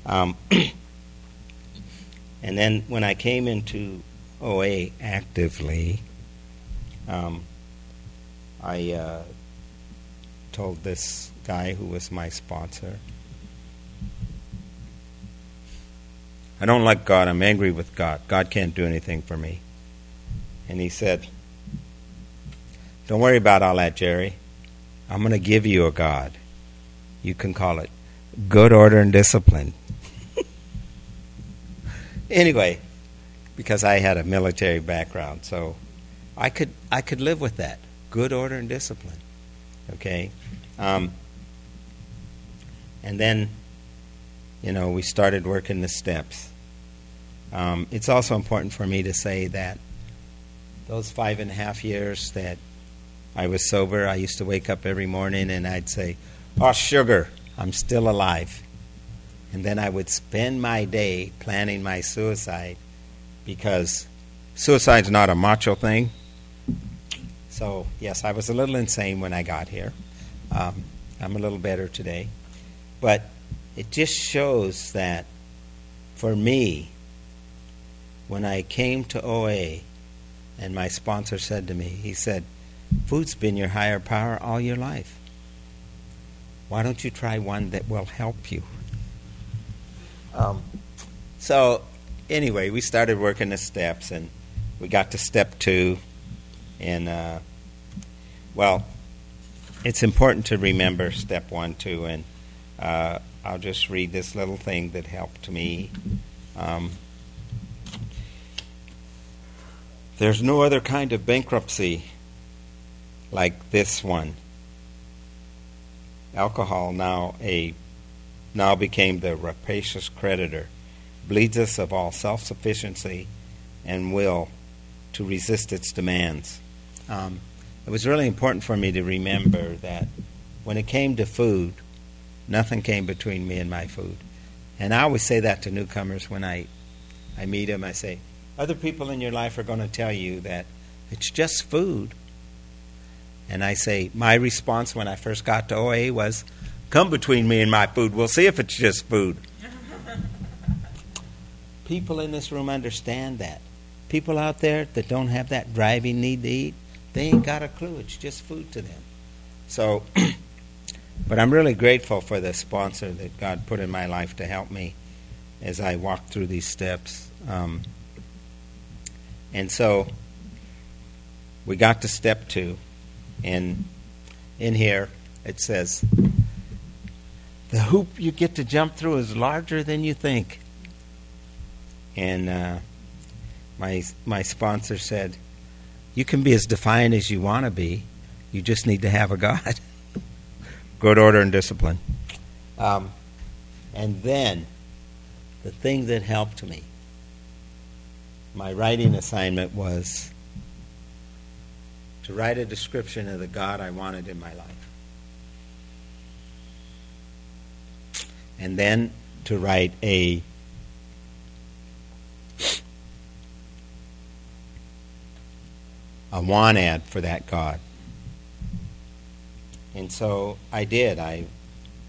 Um, and then when I came into OA actively, um, I uh, told this guy who was my sponsor, I don't like God. I'm angry with God. God can't do anything for me. And he said, Don't worry about all that, Jerry. I'm going to give you a God. You can call it good order and discipline. anyway, because I had a military background, so I could I could live with that. Good order and discipline. Okay? Um, and then you know, we started working the steps. Um, it's also important for me to say that those five and a half years that I was sober, I used to wake up every morning and I'd say, Oh, sugar, I'm still alive. And then I would spend my day planning my suicide because suicide's not a macho thing. So, yes, I was a little insane when I got here. Um, I'm a little better today. But it just shows that for me, when I came to OA and my sponsor said to me, he said, Food's been your higher power all your life. Why don't you try one that will help you? Um, so, anyway, we started working the steps and we got to step two. And, uh, well, it's important to remember step one, two, and uh, I'll just read this little thing that helped me. Um, there's no other kind of bankruptcy like this one. Alcohol now a now became the rapacious creditor, bleeds us of all self-sufficiency and will to resist its demands. Um, it was really important for me to remember that when it came to food, nothing came between me and my food. And I always say that to newcomers when I, I meet them. I say, other people in your life are going to tell you that it's just food. And I say, my response when I first got to OA was, come between me and my food. We'll see if it's just food. people in this room understand that. People out there that don't have that driving need to eat, they ain't got a clue. It's just food to them. So, but I'm really grateful for the sponsor that God put in my life to help me as I walk through these steps. Um, and so we got to step two. And in here it says, the hoop you get to jump through is larger than you think. And uh, my my sponsor said, "You can be as defiant as you want to be. You just need to have a God. Good order and discipline." Um, and then, the thing that helped me, my writing assignment was to write a description of the God I wanted in my life. And then to write a a want ad for that God. And so I did. I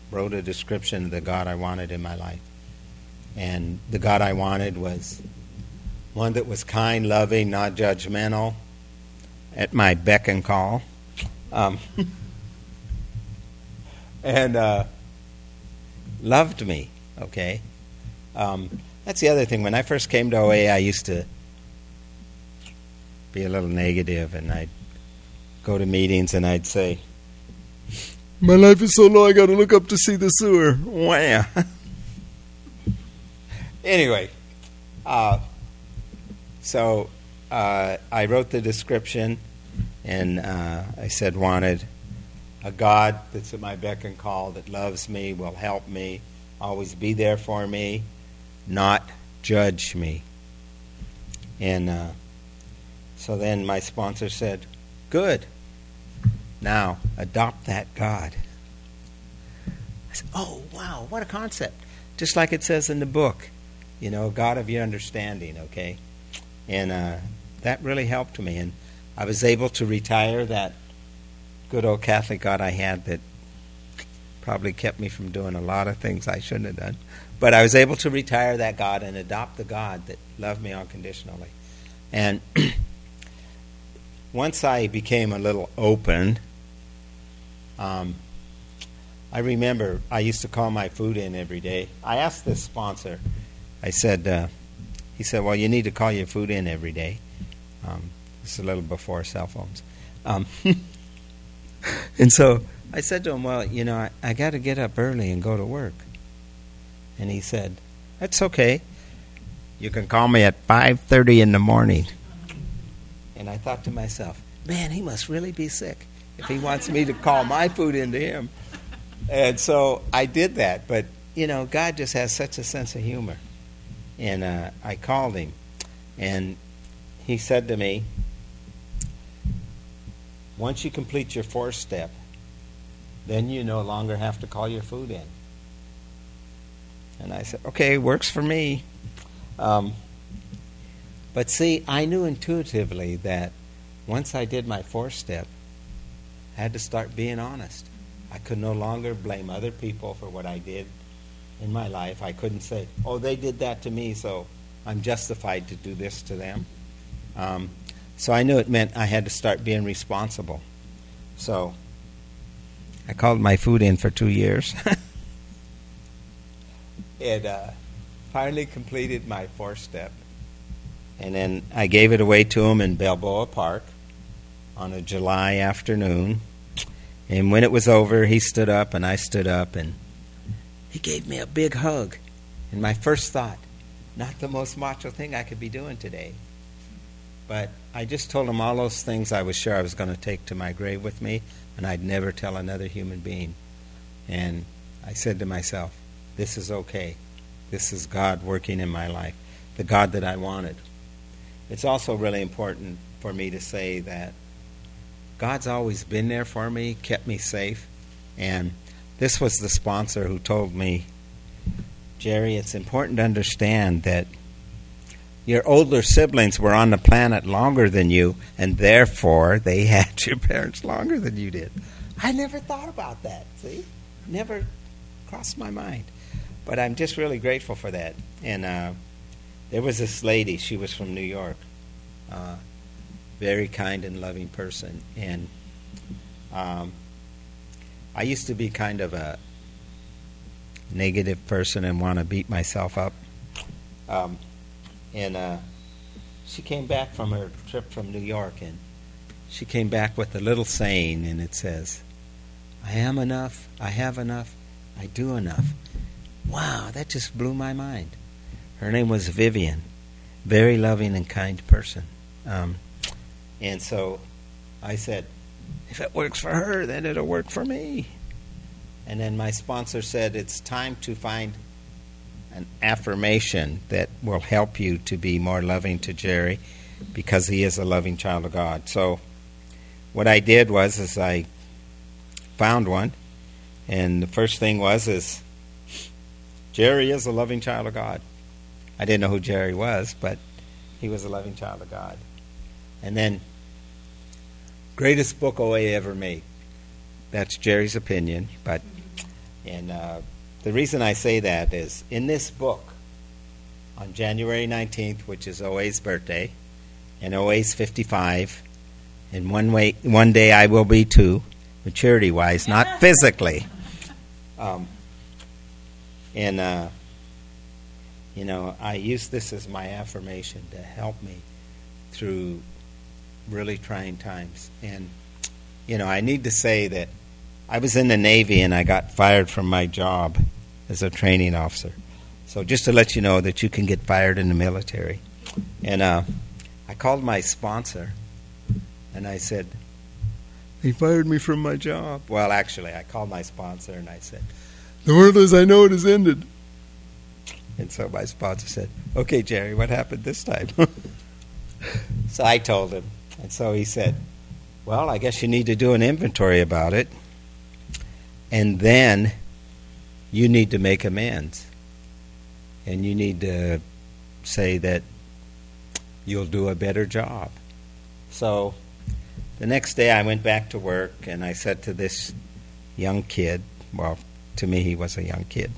wrote a description of the God I wanted in my life. And the God I wanted was one that was kind, loving, not judgmental, at my beck and call. Um, and uh, loved me, okay? Um, that's the other thing. When I first came to OA, I used to be a little negative, and I'd go to meetings and I'd say, "My life is so low, I got to look up to see the sewer." Wow. anyway, uh, so uh, I wrote the description, and uh, I said wanted a God that's at my beck and call that loves me, will help me, always be there for me, not judge me, and. So then my sponsor said, Good. Now adopt that God. I said, Oh, wow, what a concept. Just like it says in the book, you know, God of your understanding, okay? And uh, that really helped me. And I was able to retire that good old Catholic God I had that probably kept me from doing a lot of things I shouldn't have done. But I was able to retire that God and adopt the God that loved me unconditionally. And once I became a little open, um, I remember I used to call my food in every day. I asked this sponsor, I said, uh, he said, well, you need to call your food in every day. Um, this is a little before cell phones. Um, and so I said to him, well, you know, I, I got to get up early and go to work. And he said, that's okay. You can call me at 5.30 in the morning. And I thought to myself, man, he must really be sick if he wants me to call my food into him. And so I did that. But, you know, God just has such a sense of humor. And uh, I called him. And he said to me, once you complete your fourth step, then you no longer have to call your food in. And I said, okay, works for me. Um, but see, I knew intuitively that once I did my fourth step, I had to start being honest. I could no longer blame other people for what I did in my life. I couldn't say, oh, they did that to me, so I'm justified to do this to them. Um, so I knew it meant I had to start being responsible. So I called my food in for two years. it uh, finally completed my fourth step. And then I gave it away to him in Balboa Park on a July afternoon. And when it was over, he stood up and I stood up and he gave me a big hug. And my first thought, not the most macho thing I could be doing today. But I just told him all those things I was sure I was going to take to my grave with me, and I'd never tell another human being. And I said to myself, this is okay. This is God working in my life, the God that I wanted. It's also really important for me to say that God's always been there for me, kept me safe. And this was the sponsor who told me, Jerry, it's important to understand that your older siblings were on the planet longer than you, and therefore they had your parents longer than you did. I never thought about that, see? Never crossed my mind. But I'm just really grateful for that. And uh, there was this lady, she was from New York, uh, very kind and loving person. And um, I used to be kind of a negative person and want to beat myself up. Um, and uh, she came back from her trip from New York, and she came back with a little saying, and it says, I am enough, I have enough, I do enough. Wow, that just blew my mind. Her name was Vivian, very loving and kind person. Um, and so I said, if it works for her, then it'll work for me. And then my sponsor said, it's time to find an affirmation that will help you to be more loving to Jerry because he is a loving child of God. So what I did was is I found one and the first thing was is Jerry is a loving child of God. I didn't know who Jerry was, but he was a loving child of God. And then greatest book OA ever made. That's Jerry's opinion, but and uh, the reason I say that is in this book, on January 19th, which is OA's birthday, and OA's 55, and one, way, one day I will be too, maturity wise, not physically. Um, and, uh, you know, I use this as my affirmation to help me through really trying times. And, you know, I need to say that I was in the Navy and I got fired from my job as a training officer. So just to let you know that you can get fired in the military. And uh, I called my sponsor and I said, He fired me from my job. Well, actually, I called my sponsor and I said, The world as I know it has ended. And so my sponsor said, Okay, Jerry, what happened this time? so I told him. And so he said, Well, I guess you need to do an inventory about it. And then you need to make amends. And you need to say that you'll do a better job. So the next day I went back to work and I said to this young kid, well, to me he was a young kid.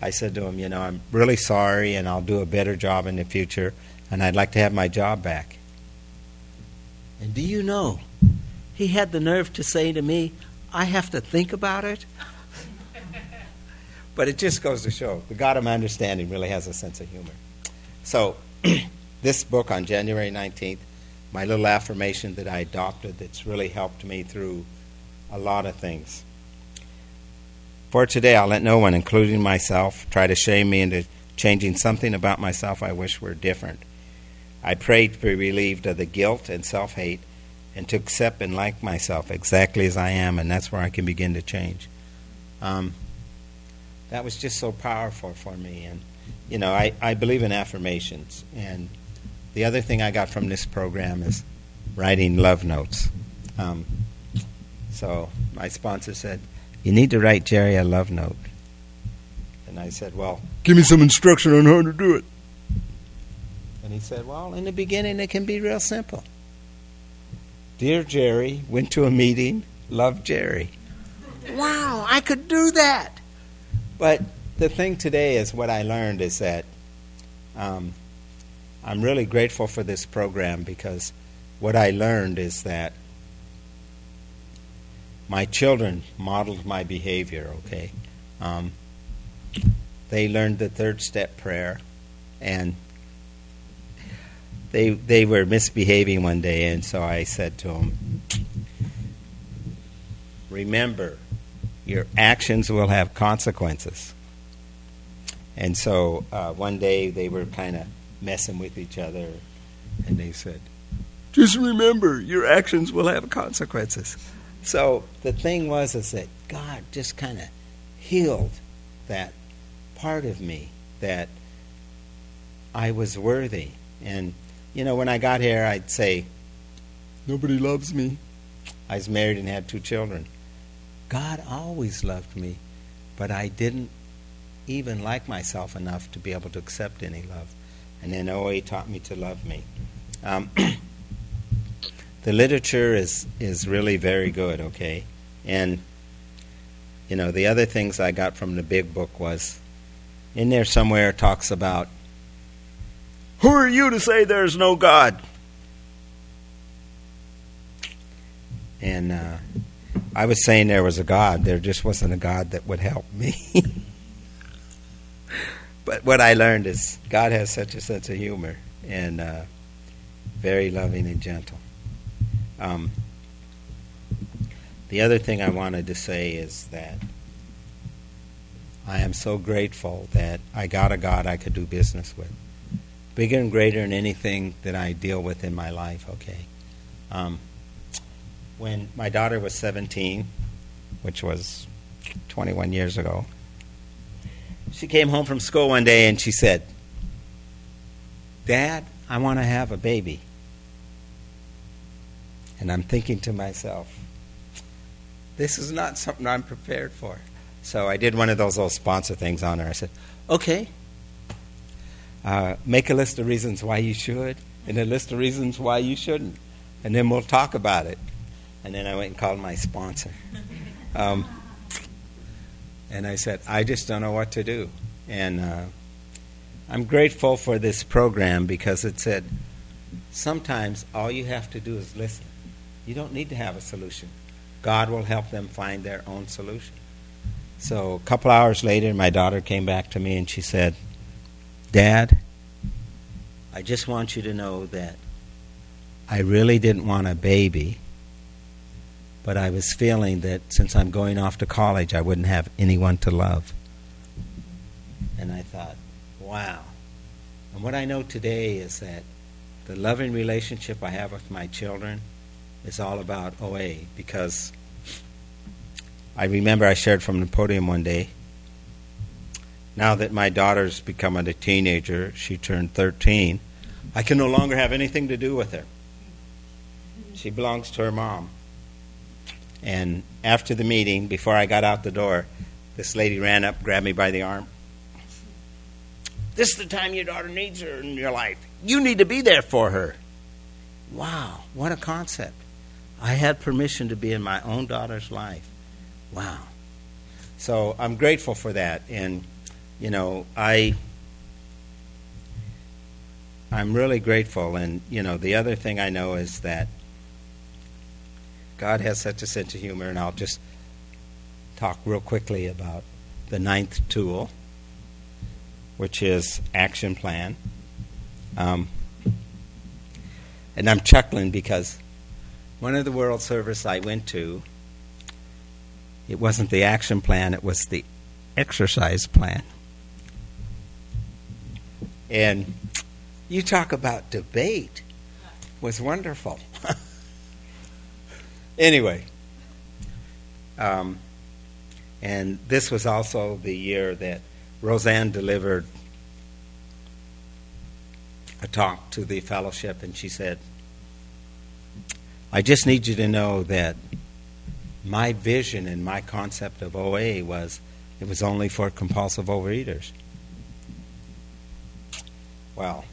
I said to him, you know, I'm really sorry and I'll do a better job in the future and I'd like to have my job back. And do you know, he had the nerve to say to me, I have to think about it. but it just goes to show the God of my understanding really has a sense of humor. So, this book on January 19th, my little affirmation that I adopted that's really helped me through a lot of things. For today, I'll let no one, including myself, try to shame me into changing something about myself I wish were different. I pray to be relieved of the guilt and self hate and to accept and like myself exactly as I am, and that's where I can begin to change. Um, that was just so powerful for me. And, you know, I, I believe in affirmations. And the other thing I got from this program is writing love notes. Um, so my sponsor said, You need to write Jerry a love note. And I said, Well, give me some instruction on how to do it. And he said, Well, in the beginning, it can be real simple. Dear Jerry, went to a meeting, loved Jerry. Wow, I could do that. But the thing today is what I learned is that um, I'm really grateful for this program because what I learned is that my children modeled my behavior, okay? Um, they learned the third step prayer and they they were misbehaving one day, and so I said to them, "Remember, your actions will have consequences." And so uh, one day they were kind of messing with each other, and they said, "Just remember, your actions will have consequences." So the thing was is that God just kind of healed that part of me that I was worthy and you know, when I got here, I'd say, Nobody loves me. I was married and had two children. God always loved me, but I didn't even like myself enough to be able to accept any love. And then OA taught me to love me. Um, the literature is, is really very good, okay? And, you know, the other things I got from the big book was in there somewhere talks about who are you to say there's no God? And uh, I was saying there was a God. There just wasn't a God that would help me. but what I learned is God has such a sense of humor and uh, very loving and gentle. Um, the other thing I wanted to say is that I am so grateful that I got a God I could do business with. Bigger and greater than anything that I deal with in my life, okay? Um, when my daughter was 17, which was 21 years ago, she came home from school one day and she said, Dad, I want to have a baby. And I'm thinking to myself, this is not something I'm prepared for. So I did one of those little sponsor things on her. I said, okay, uh, make a list of reasons why you should and a list of reasons why you shouldn't. And then we'll talk about it. And then I went and called my sponsor. Um, and I said, I just don't know what to do. And uh, I'm grateful for this program because it said sometimes all you have to do is listen. You don't need to have a solution. God will help them find their own solution. So a couple hours later, my daughter came back to me and she said, Dad, I just want you to know that I really didn't want a baby but I was feeling that since I'm going off to college, I wouldn't have anyone to love. And I thought, wow. And what I know today is that the loving relationship I have with my children is all about OA because I remember I shared from the podium one day. Now that my daughter's become a teenager, she turned 13, I can no longer have anything to do with her. She belongs to her mom. And after the meeting, before I got out the door, this lady ran up, grabbed me by the arm. This is the time your daughter needs her in your life. You need to be there for her. Wow, what a concept. I had permission to be in my own daughter's life. Wow. So I'm grateful for that. And, you know, I. I'm really grateful. And, you know, the other thing I know is that God has such a sense of humor, and I'll just talk real quickly about the ninth tool, which is action plan. Um, and I'm chuckling because one of the world service I went to, it wasn't the action plan, it was the exercise plan. And you talk about debate was wonderful. Anyway, um, and this was also the year that Rozanne delivered a talk to the fellowship, and she said, I just need you to know that my vision and my concept of OA was it was only for compulsive overeaters. Well,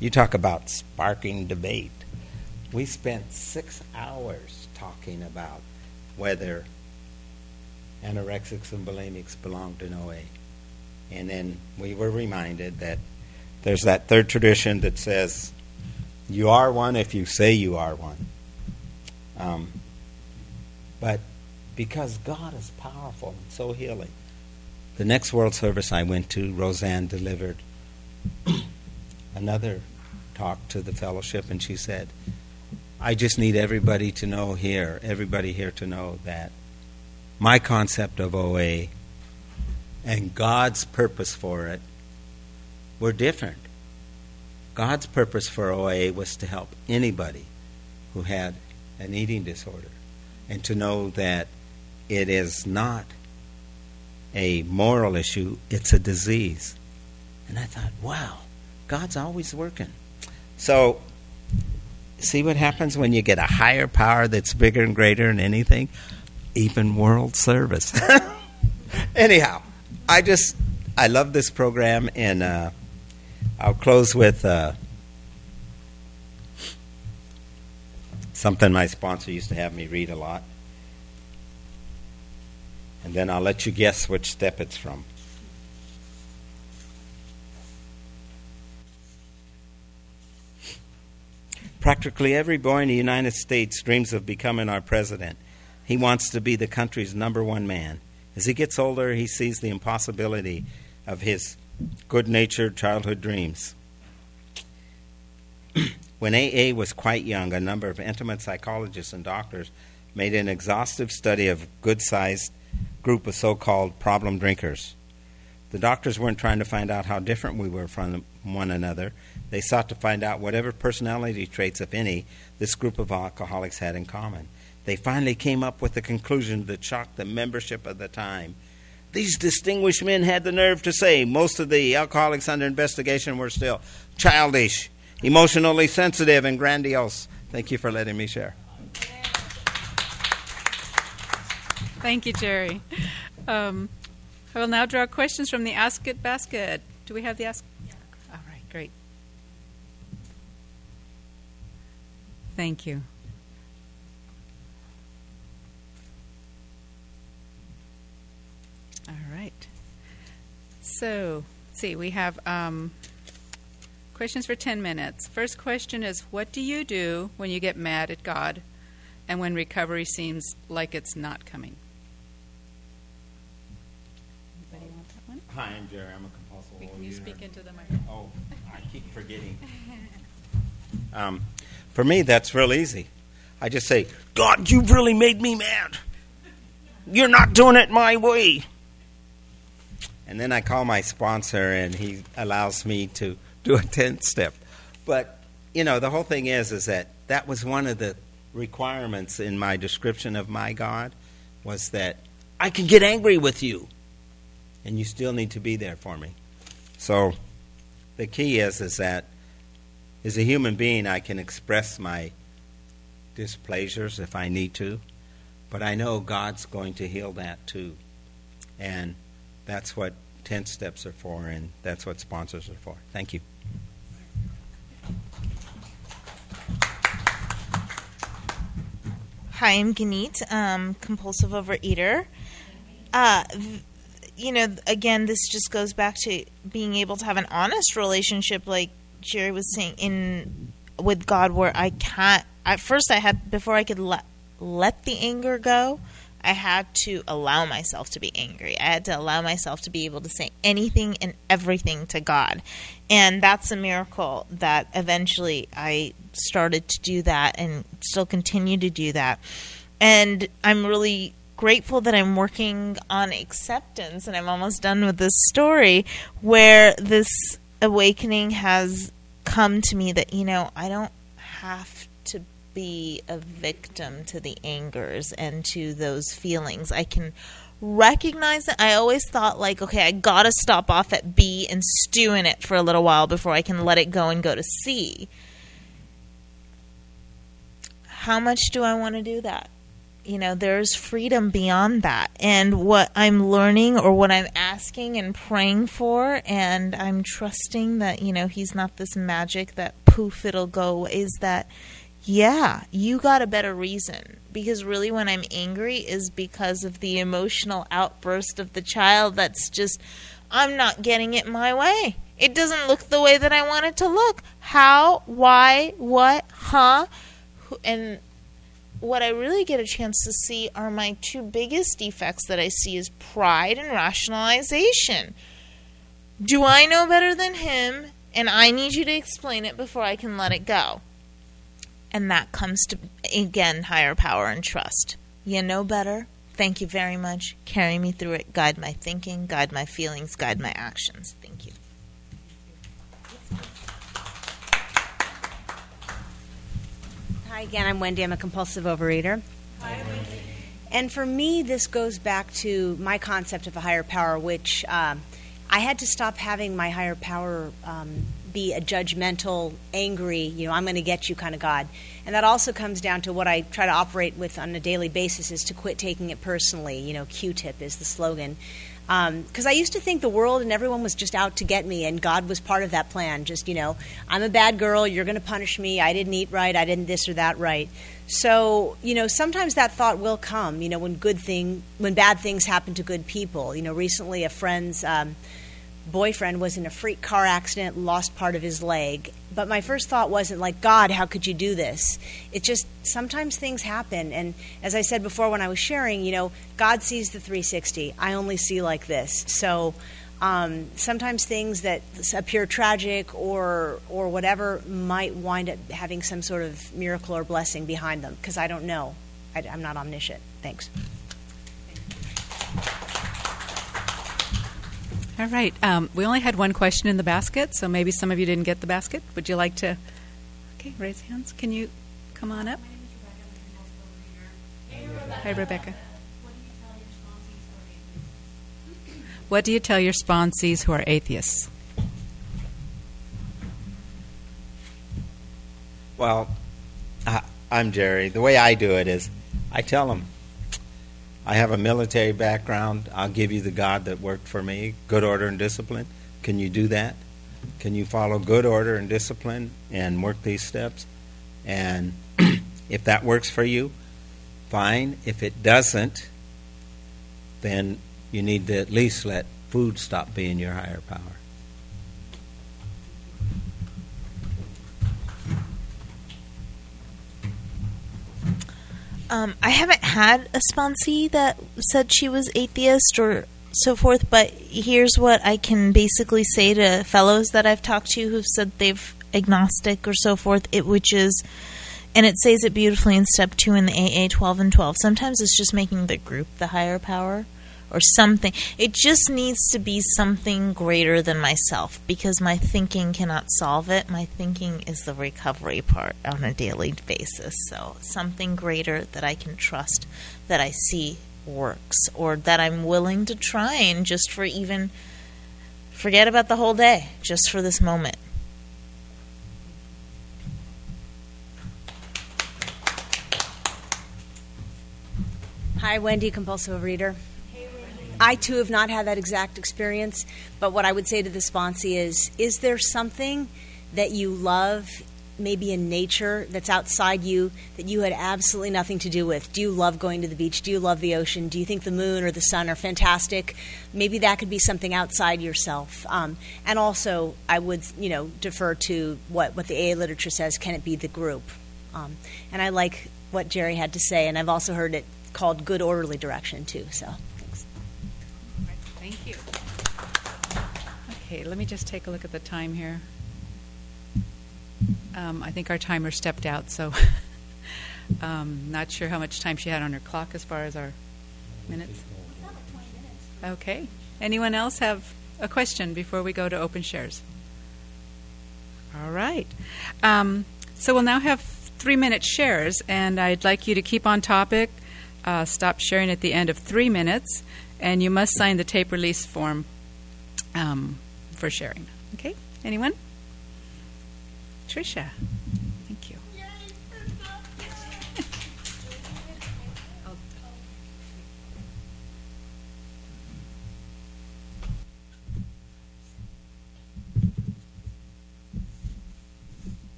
you talk about sparking debate. We spent six hours talking about whether anorexics and bulimics belonged in OA. And then we were reminded that there's that third tradition that says you are one if you say you are one. Um, but because God is powerful and so healing, the next World Service I went to, Rozanne delivered another talk to the fellowship, and she said, I just need everybody to know here, everybody here to know that my concept of OA and God's purpose for it were different. God's purpose for OA was to help anybody who had an eating disorder and to know that it is not a moral issue, it's a disease. And I thought, wow, God's always working. So See what happens when you get a higher power that's bigger and greater than anything? even world service. Anyhow, I just I love this program, and uh, I'll close with uh, something my sponsor used to have me read a lot, and then I'll let you guess which step it's from. Practically every boy in the United States dreams of becoming our president. He wants to be the country's number one man. As he gets older, he sees the impossibility of his good natured childhood dreams. when AA was quite young, a number of intimate psychologists and doctors made an exhaustive study of a good sized group of so called problem drinkers. The doctors weren't trying to find out how different we were from one another. They sought to find out whatever personality traits, if any, this group of alcoholics had in common. They finally came up with a conclusion that shocked the membership of the time. These distinguished men had the nerve to say most of the alcoholics under investigation were still childish, emotionally sensitive, and grandiose. Thank you for letting me share. Thank you, Jerry. Um, I will now draw questions from the Ask It basket. Do we have the Ask? All right, great. Thank you. All right. So, see, we have um, questions for 10 minutes. First question is What do you do when you get mad at God and when recovery seems like it's not coming? Anybody want that one? Hi, I'm Jerry. I'm a compulsive Can you speak into the microphone? Oh, I keep forgetting. Um, for me, that's real easy. I just say, God, you've really made me mad. You're not doing it my way. And then I call my sponsor, and he allows me to do a 10 step. But, you know, the whole thing is, is that that was one of the requirements in my description of my God was that I can get angry with you, and you still need to be there for me. So the key is is that as a human being I can express my displeasures if I need to, but I know God's going to heal that too. And that's what 10 steps are for and that's what sponsors are for. Thank you. Hi, I'm Ganit, um, compulsive overeater. Uh, you know, again, this just goes back to being able to have an honest relationship, like Jerry was saying, in with God, where I can't. At first, I had before I could let let the anger go. I had to allow myself to be angry. I had to allow myself to be able to say anything and everything to God. And that's a miracle that eventually I started to do that and still continue to do that. And I'm really grateful that I'm working on acceptance and I'm almost done with this story where this awakening has come to me that, you know, I don't have be a victim to the angers and to those feelings. I can recognize it. I always thought like, okay, I gotta stop off at B and stew in it for a little while before I can let it go and go to C. How much do I want to do that? You know, there's freedom beyond that. And what I'm learning or what I'm asking and praying for, and I'm trusting that, you know, He's not this magic that poof, it'll go, is that yeah, you got a better reason. Because really, when I'm angry, is because of the emotional outburst of the child that's just, I'm not getting it my way. It doesn't look the way that I want it to look. How? Why? What? Huh? And what I really get a chance to see are my two biggest defects that I see is pride and rationalization. Do I know better than him? And I need you to explain it before I can let it go. And that comes to, again, higher power and trust. You know better. Thank you very much. Carry me through it. Guide my thinking, guide my feelings, guide my actions. Thank you. Hi again, I'm Wendy. I'm a compulsive overeater. Hi, Wendy. And for me, this goes back to my concept of a higher power, which um, I had to stop having my higher power um, be a judgmental, angry, you know, I'm going to get you kind of God. And that also comes down to what I try to operate with on a daily basis is to quit taking it personally. You know, Q-tip is the slogan. Because um, I used to think the world and everyone was just out to get me, and God was part of that plan. Just, you know, I'm a bad girl, you're going to punish me, I didn't eat right, I didn't this or that right. So, you know, sometimes that thought will come, you know, when good thing, when bad things happen to good people. You know, recently a friend's um, boyfriend was in a freak car accident, lost part of his leg. But my first thought wasn't like, God, how could you do this? It just sometimes things happen. And as I said before when I was sharing, you know, God sees the 360. I only see like this. So um, sometimes things that appear tragic or or whatever might wind up having some sort of miracle or blessing behind them because I don't know. I, I'm not omniscient. Thanks. All right. Um, we only had one question in the basket, so maybe some of you didn't get the basket. Would you like to? Okay, raise hands. Can you come on up? Hi, Rebecca. What do you tell your sponsees who are atheists? Well, I, I'm Jerry. The way I do it is I tell them, I have a military background. I'll give you the God that worked for me good order and discipline. Can you do that? Can you follow good order and discipline and work these steps? And if that works for you, fine. If it doesn't, then you need to at least let food stop being your higher power. Um, I haven't had a sponsee that said she was atheist or so forth, but here's what I can basically say to fellows that I've talked to who've said they've agnostic or so forth, it which is and it says it beautifully in step two in the AA 12 and 12. Sometimes it's just making the group the higher power or something. It just needs to be something greater than myself because my thinking cannot solve it. My thinking is the recovery part on a daily basis. So, something greater that I can trust, that I see works, or that I'm willing to try and just for even forget about the whole day, just for this moment. Hi, Wendy, compulsive reader. I too have not had that exact experience, but what I would say to the sponsee is is there something that you love, maybe in nature, that's outside you that you had absolutely nothing to do with? Do you love going to the beach? Do you love the ocean? Do you think the moon or the sun are fantastic? Maybe that could be something outside yourself. Um, and also, I would you know defer to what, what the AA literature says can it be the group? Um, and I like what Jerry had to say, and I've also heard it called good orderly direction too. So. Thank you. Okay, let me just take a look at the time here. Um, I think our timer stepped out, so um, not sure how much time she had on her clock as far as our minutes. Okay. Anyone else have a question before we go to open shares? All right. Um, so we'll now have three minute shares, and I'd like you to keep on topic. Uh, stop sharing at the end of three minutes and you must sign the tape release form um, for sharing. Okay? Anyone? Tricia. Thank you.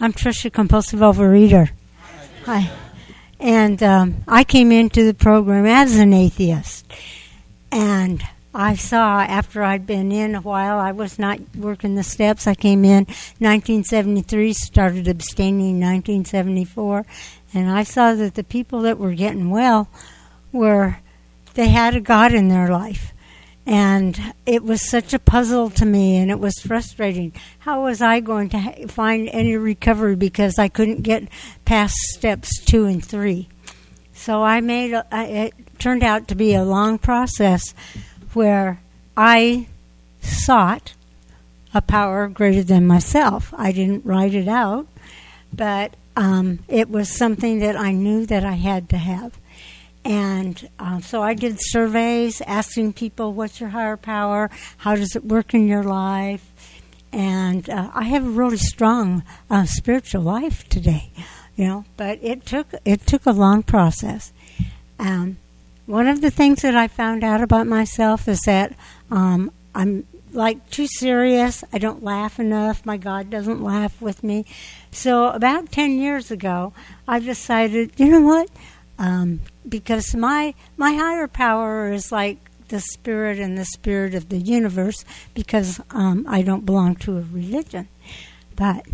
I'm Tricia, compulsive overeater. Hi. And um, I came into the program as an atheist. And I saw after I'd been in a while, I was not working the steps. I came in 1973, started abstaining in 1974, and I saw that the people that were getting well were they had a God in their life. And it was such a puzzle to me, and it was frustrating. How was I going to find any recovery because I couldn't get past steps two and three? So I made it turned out to be a long process where I sought a power greater than myself. I didn't write it out, but um, it was something that I knew that I had to have. And uh, so I did surveys asking people, what's your higher power? How does it work in your life? and uh, I have a really strong uh, spiritual life today. You know, but it took it took a long process. Um, one of the things that I found out about myself is that um, I'm like too serious. I don't laugh enough. My God doesn't laugh with me. So about ten years ago, I decided, you know what? Um, because my my higher power is like the spirit and the spirit of the universe. Because um, I don't belong to a religion, but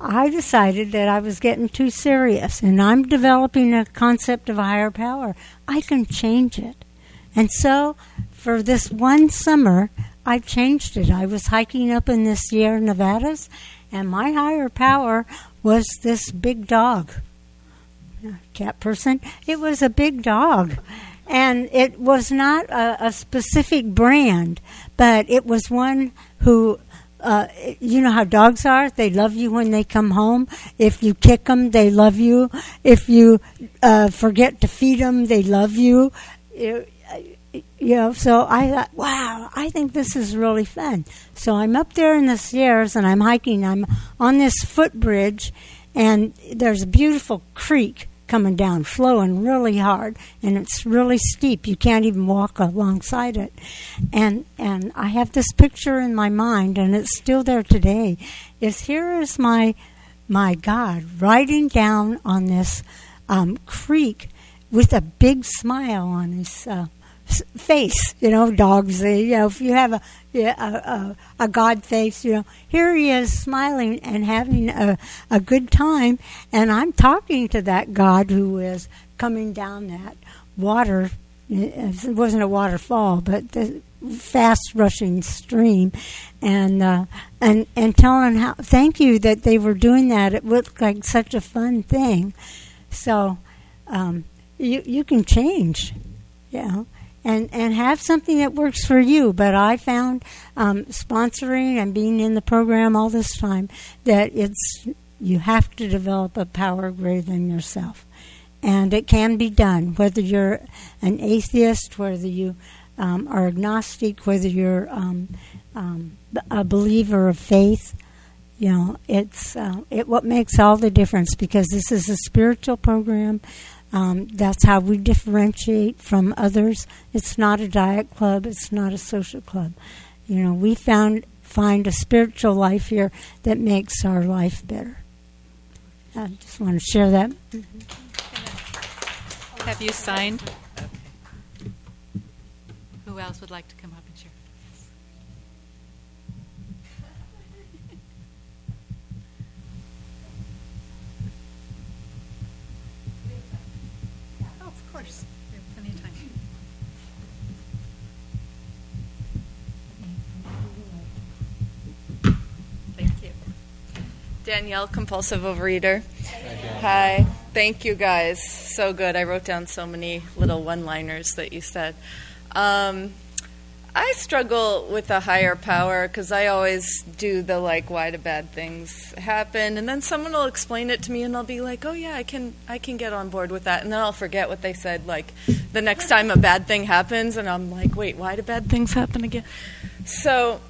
I decided that I was getting too serious, and I'm developing a concept of a higher power. I can change it, and so for this one summer, I changed it. I was hiking up in the Sierra Nevadas, and my higher power was this big dog. Cat person. It was a big dog. And it was not a, a specific brand, but it was one who uh, you know how dogs are. They love you when they come home. If you kick them, they love you. If you uh, forget to feed them, they love you. you. Know, so I thought, wow, I think this is really fun. So I'm up there in the Sierras and I'm hiking. I'm on this footbridge, and there's a beautiful creek coming down, flowing really hard, and it's really steep. You can't even walk alongside it. And and I have this picture in my mind, and it's still there today. Is here is my my God riding down on this um, creek with a big smile on his uh, face. You know, dogs. you know, if you have a, a, a a God face, you know, here he is smiling and having a a good time, and I'm talking to that God who is coming down that water. It wasn't a waterfall, but the fast rushing stream, and uh, and and telling how thank you that they were doing that. It looked like such a fun thing. So um, you you can change, you know and and have something that works for you. But I found um, sponsoring and being in the program all this time that it's you have to develop a power greater than yourself, and it can be done whether you're an atheist, whether you um, are agnostic, whether you're um, um a believer of faith. You know, it's uh, it what makes all the difference because this is a spiritual program. Um, that's how we differentiate from others. It's not a diet club. It's not a social club. You know, we found find a spiritual life here that makes our life better. I just want to share that. Have you signed? Okay. Who else would like to come up? Danielle, compulsive overeater. Hi, Thank you, guys. So good. I wrote down so many little one liners that you said. Um, I struggle with a higher power because I always do the like, why do bad things happen? And then someone will explain it to me, and I'll be like, oh yeah, I can, I can get on board with that. And then I'll forget what they said. Like the next time a bad thing happens, and I'm like, wait, why do bad things happen again? So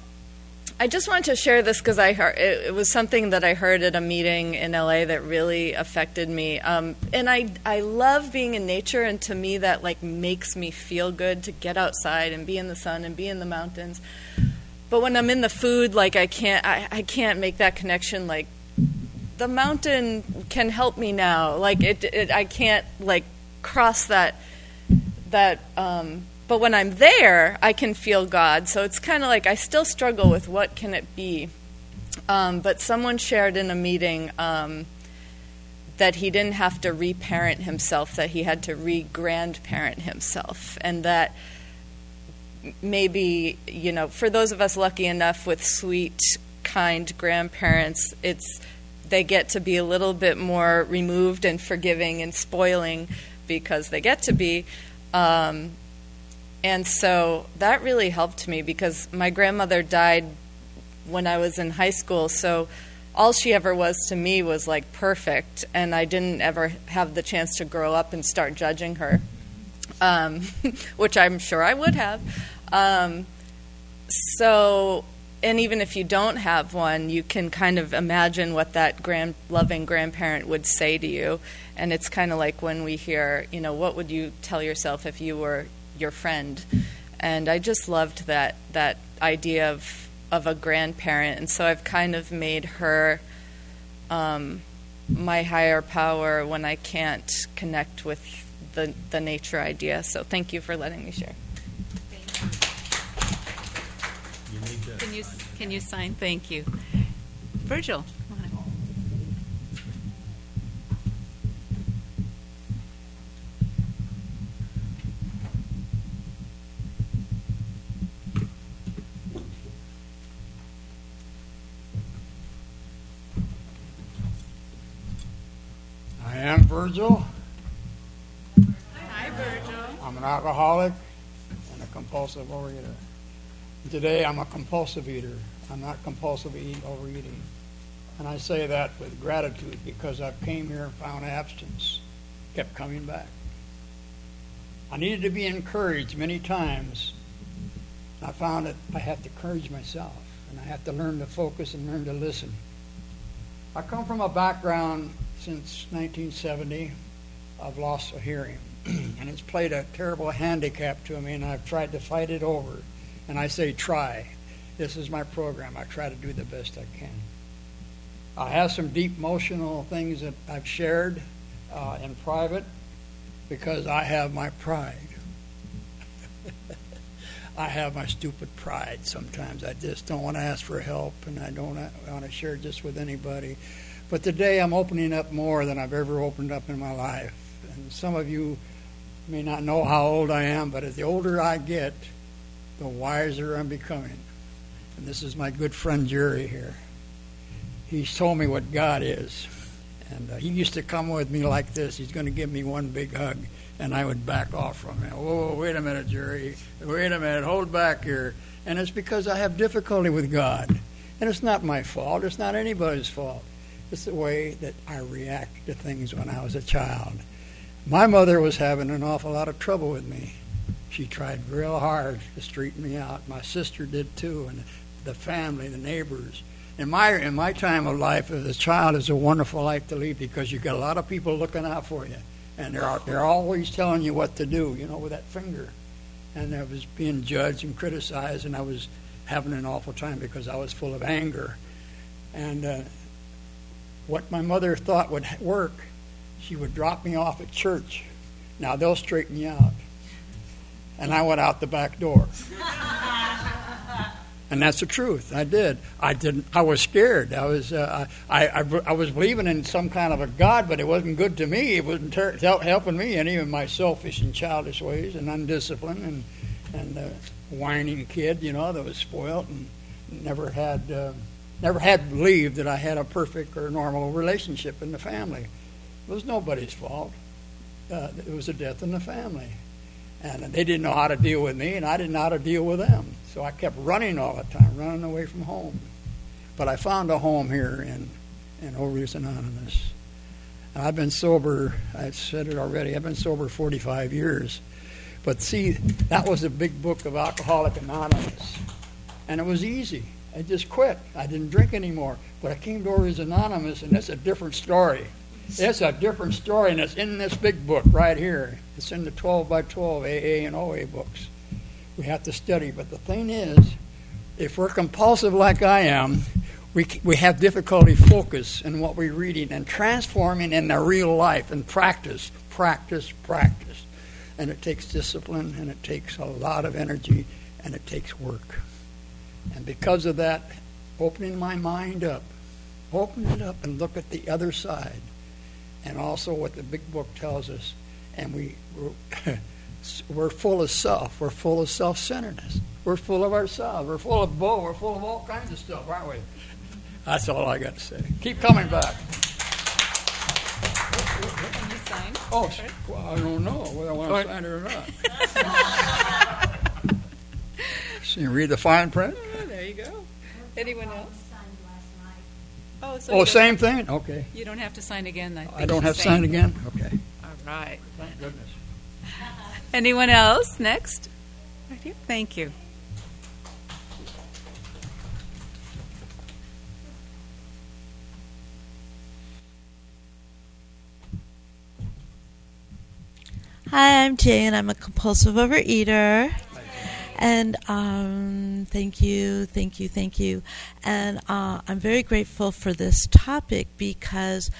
I just wanted to share this because I heard it, it, was something that I heard at a meeting in LA that really affected me. Um, and I I love being in nature, and to me that like makes me feel good to get outside and be in the sun and be in the mountains. But when I'm in the food, like I can't I, I can't make that connection. Like the mountain can help me now. Like it, it I can't like cross that that. Um, but when I'm there, I can feel God. So it's kind of like I still struggle with what can it be. Um, but someone shared in a meeting um, that he didn't have to reparent himself, that he had to re-grandparent himself, and that maybe you know, for those of us lucky enough with sweet, kind grandparents, it's they get to be a little bit more removed and forgiving and spoiling because they get to be. Um, and so that really helped me because my grandmother died when I was in high school. So all she ever was to me was like perfect, and I didn't ever have the chance to grow up and start judging her, um, which I'm sure I would have. Um, so and even if you don't have one, you can kind of imagine what that grand, loving grandparent would say to you. And it's kind of like when we hear, you know, what would you tell yourself if you were your friend? And I just loved that that idea of of a grandparent, and so I've kind of made her um, my higher power when I can't connect with the the nature idea. So thank you for letting me share. Can you, can you sign? Thank you. Virgil. Am Virgil. Hi, Virgil. I'm an alcoholic and a compulsive overeater. Today, I'm a compulsive eater. I'm not compulsive eat, overeating. And I say that with gratitude because I came here and found abstinence, kept coming back. I needed to be encouraged many times. I found that I have to encourage myself, and I have to learn to focus and learn to listen. I come from a background since 1970 I've lost a hearing, and it's played a terrible handicap to me, and I've tried to fight it over. And I say, try. This is my program. I try to do the best I can. I have some deep emotional things that I've shared uh, in private because I have my pride. I have my stupid pride sometimes. I just don't want to ask for help and I don't want to share just with anybody. But today I'm opening up more than I've ever opened up in my life. And some of you may not know how old I am, but the older I get, the wiser I'm becoming. And this is my good friend Jerry here. He's told me what God is. And uh, he used to come with me like this. He's going to give me one big hug, and I would back off from him. Whoa, wait a minute, Jerry. Wait a minute. Hold back here. And it's because I have difficulty with God. And it's not my fault. It's not anybody's fault. It's the way that I react to things when I was a child. My mother was having an awful lot of trouble with me. She tried real hard to straighten me out. My sister did too, and the family, the neighbors. In my in my time of life as a child is a wonderful life to lead because you've got a lot of people looking out for you, and they're they're always telling you what to do. You know, with that finger. And I was being judged and criticized, and I was having an awful time because I was full of anger. And uh, what my mother thought would work, she would drop me off at church. Now they'll straighten you out and I went out the back door. and that's the truth. I did. I didn't. I was scared. I was. Uh, I, I, I was believing in some kind of a God, but it wasn't good to me. It wasn't ter- helping me any of my selfish and childish ways and undisciplined and and uh, whining kid, you know, that was spoiled and never had uh, never had believed that I had a perfect or normal relationship in the family. It was nobody's fault. Uh, it was a death in the family. And they didn't know how to deal with me, and I didn't know how to deal with them. So I kept running all the time, running away from home. But I found a home here in, in Overeaters Anonymous. And I've been sober, I've said it already, I've been sober 45 years. But see, that was a big book of Alcoholic Anonymous. And it was easy. I just quit. I didn't drink anymore. But I came to Overeaters Anonymous, and that's a different story. It's a different story, and it's in this big book right here. It's in the 12 by 12 AA and OA books. We have to study. But the thing is, if we're compulsive like I am, we, we have difficulty focus in what we're reading and transforming in the real life and practice, practice, practice. And it takes discipline, and it takes a lot of energy, and it takes work. And because of that, opening my mind up, open it up and look at the other side and also what the big book tells us. And we, we're, we're full of self. We're full of self centeredness. We're full of ourselves. We're full of bull. We're full of all kinds of stuff, aren't we? That's all I got to say. Keep coming back. Can oh, you sign? Oh, well, I don't know whether I want to sign it or not. so you read the fine print? There you go. Anyone else? Oh, so Oh, same thing? Okay. You don't have to sign again, I think. I don't have to sign again? Okay. All right. Thank goodness. Anyone else? Next? Right here. Thank you. Hi, I'm Jane. I'm a compulsive overeater. And um, thank you, thank you, thank you. And uh, I'm very grateful for this topic because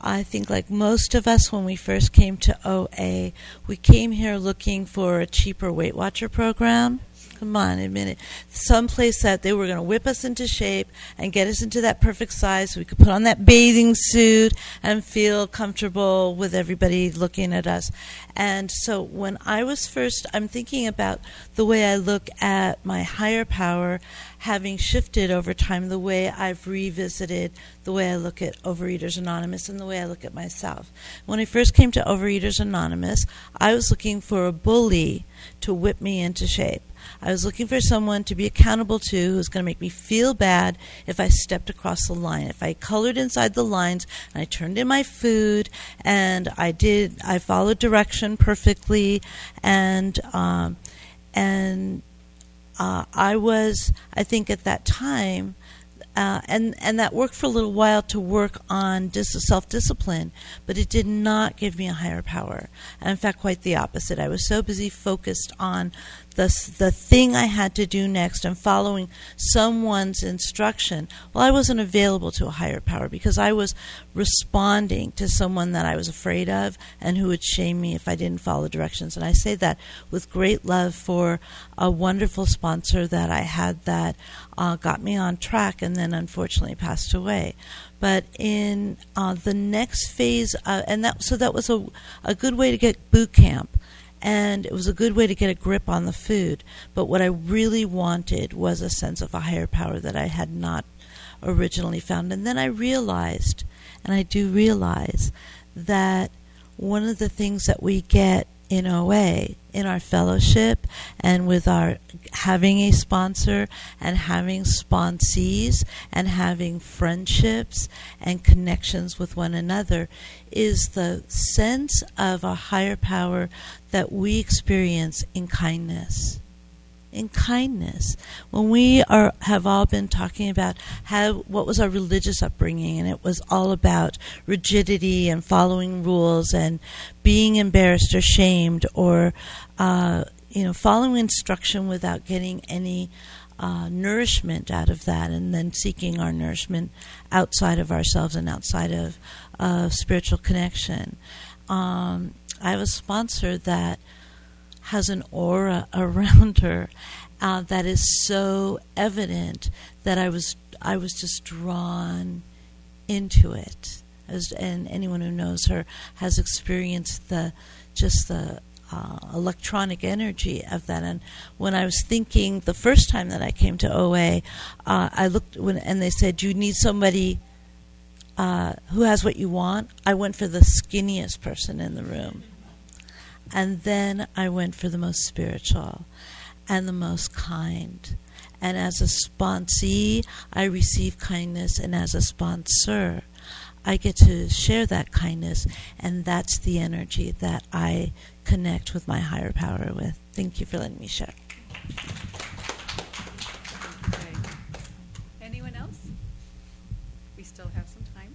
I think, like most of us, when we first came to OA, we came here looking for a cheaper Weight Watcher program. Come on, admit it. Someplace that they were going to whip us into shape and get us into that perfect size so we could put on that bathing suit and feel comfortable with everybody looking at us. And so when I was first, I'm thinking about the way I look at my higher power having shifted over time, the way I've revisited the way I look at Overeaters Anonymous and the way I look at myself. When I first came to Overeaters Anonymous, I was looking for a bully to whip me into shape. I was looking for someone to be accountable to who's going to make me feel bad if I stepped across the line. If I colored inside the lines and I turned in my food and I did, I followed direction perfectly and, um, and, uh, I was, I think at that time, uh, and and that worked for a little while to work on dis- self discipline, but it did not give me a higher power. And in fact, quite the opposite. I was so busy focused on the the thing I had to do next and following someone's instruction. Well, I wasn't available to a higher power because I was responding to someone that I was afraid of and who would shame me if I didn't follow directions. And I say that with great love for a wonderful sponsor that I had that uh, got me on track and then unfortunately passed away. But in uh, the next phase, uh, and that so that was a a good way to get boot camp and it was a good way to get a grip on the food. But what I really wanted was a sense of a higher power that I had not originally found. And then I realized, and I do realize, that one of the things that we get in OA, in our fellowship, and with our having a sponsor and having sponsees and having friendships and connections with one another is the sense of a higher power that we experience in kindness in kindness. When we are have all been talking about how what was our religious upbringing, and it was all about rigidity and following rules and being embarrassed or shamed or uh, you know following instruction without getting any. Uh, nourishment out of that, and then seeking our nourishment outside of ourselves and outside of uh, spiritual connection. Um, I have a sponsor that has an aura around her uh, that is so evident that I was I was just drawn into it. As, and anyone who knows her has experienced the just the uh, electronic energy of that. And when I was thinking the first time that I came to OA, uh, I looked when and they said you need somebody uh, who has what you want. I went for the skinniest person in the room. And then I went for the most spiritual and the most kind. And as a sponsee, I receive kindness, and as a sponsor, I get to share that kindness, and that's the energy that I connect with my higher power with. Thank you for letting me share. Anyone else? We still have some time.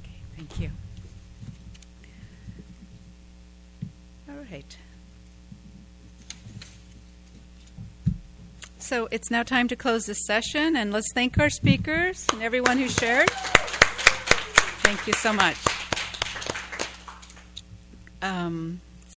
Okay, thank you. All right. So it's now time to close this session, and let's thank our speakers and everyone who shared. Thank you so much. Um,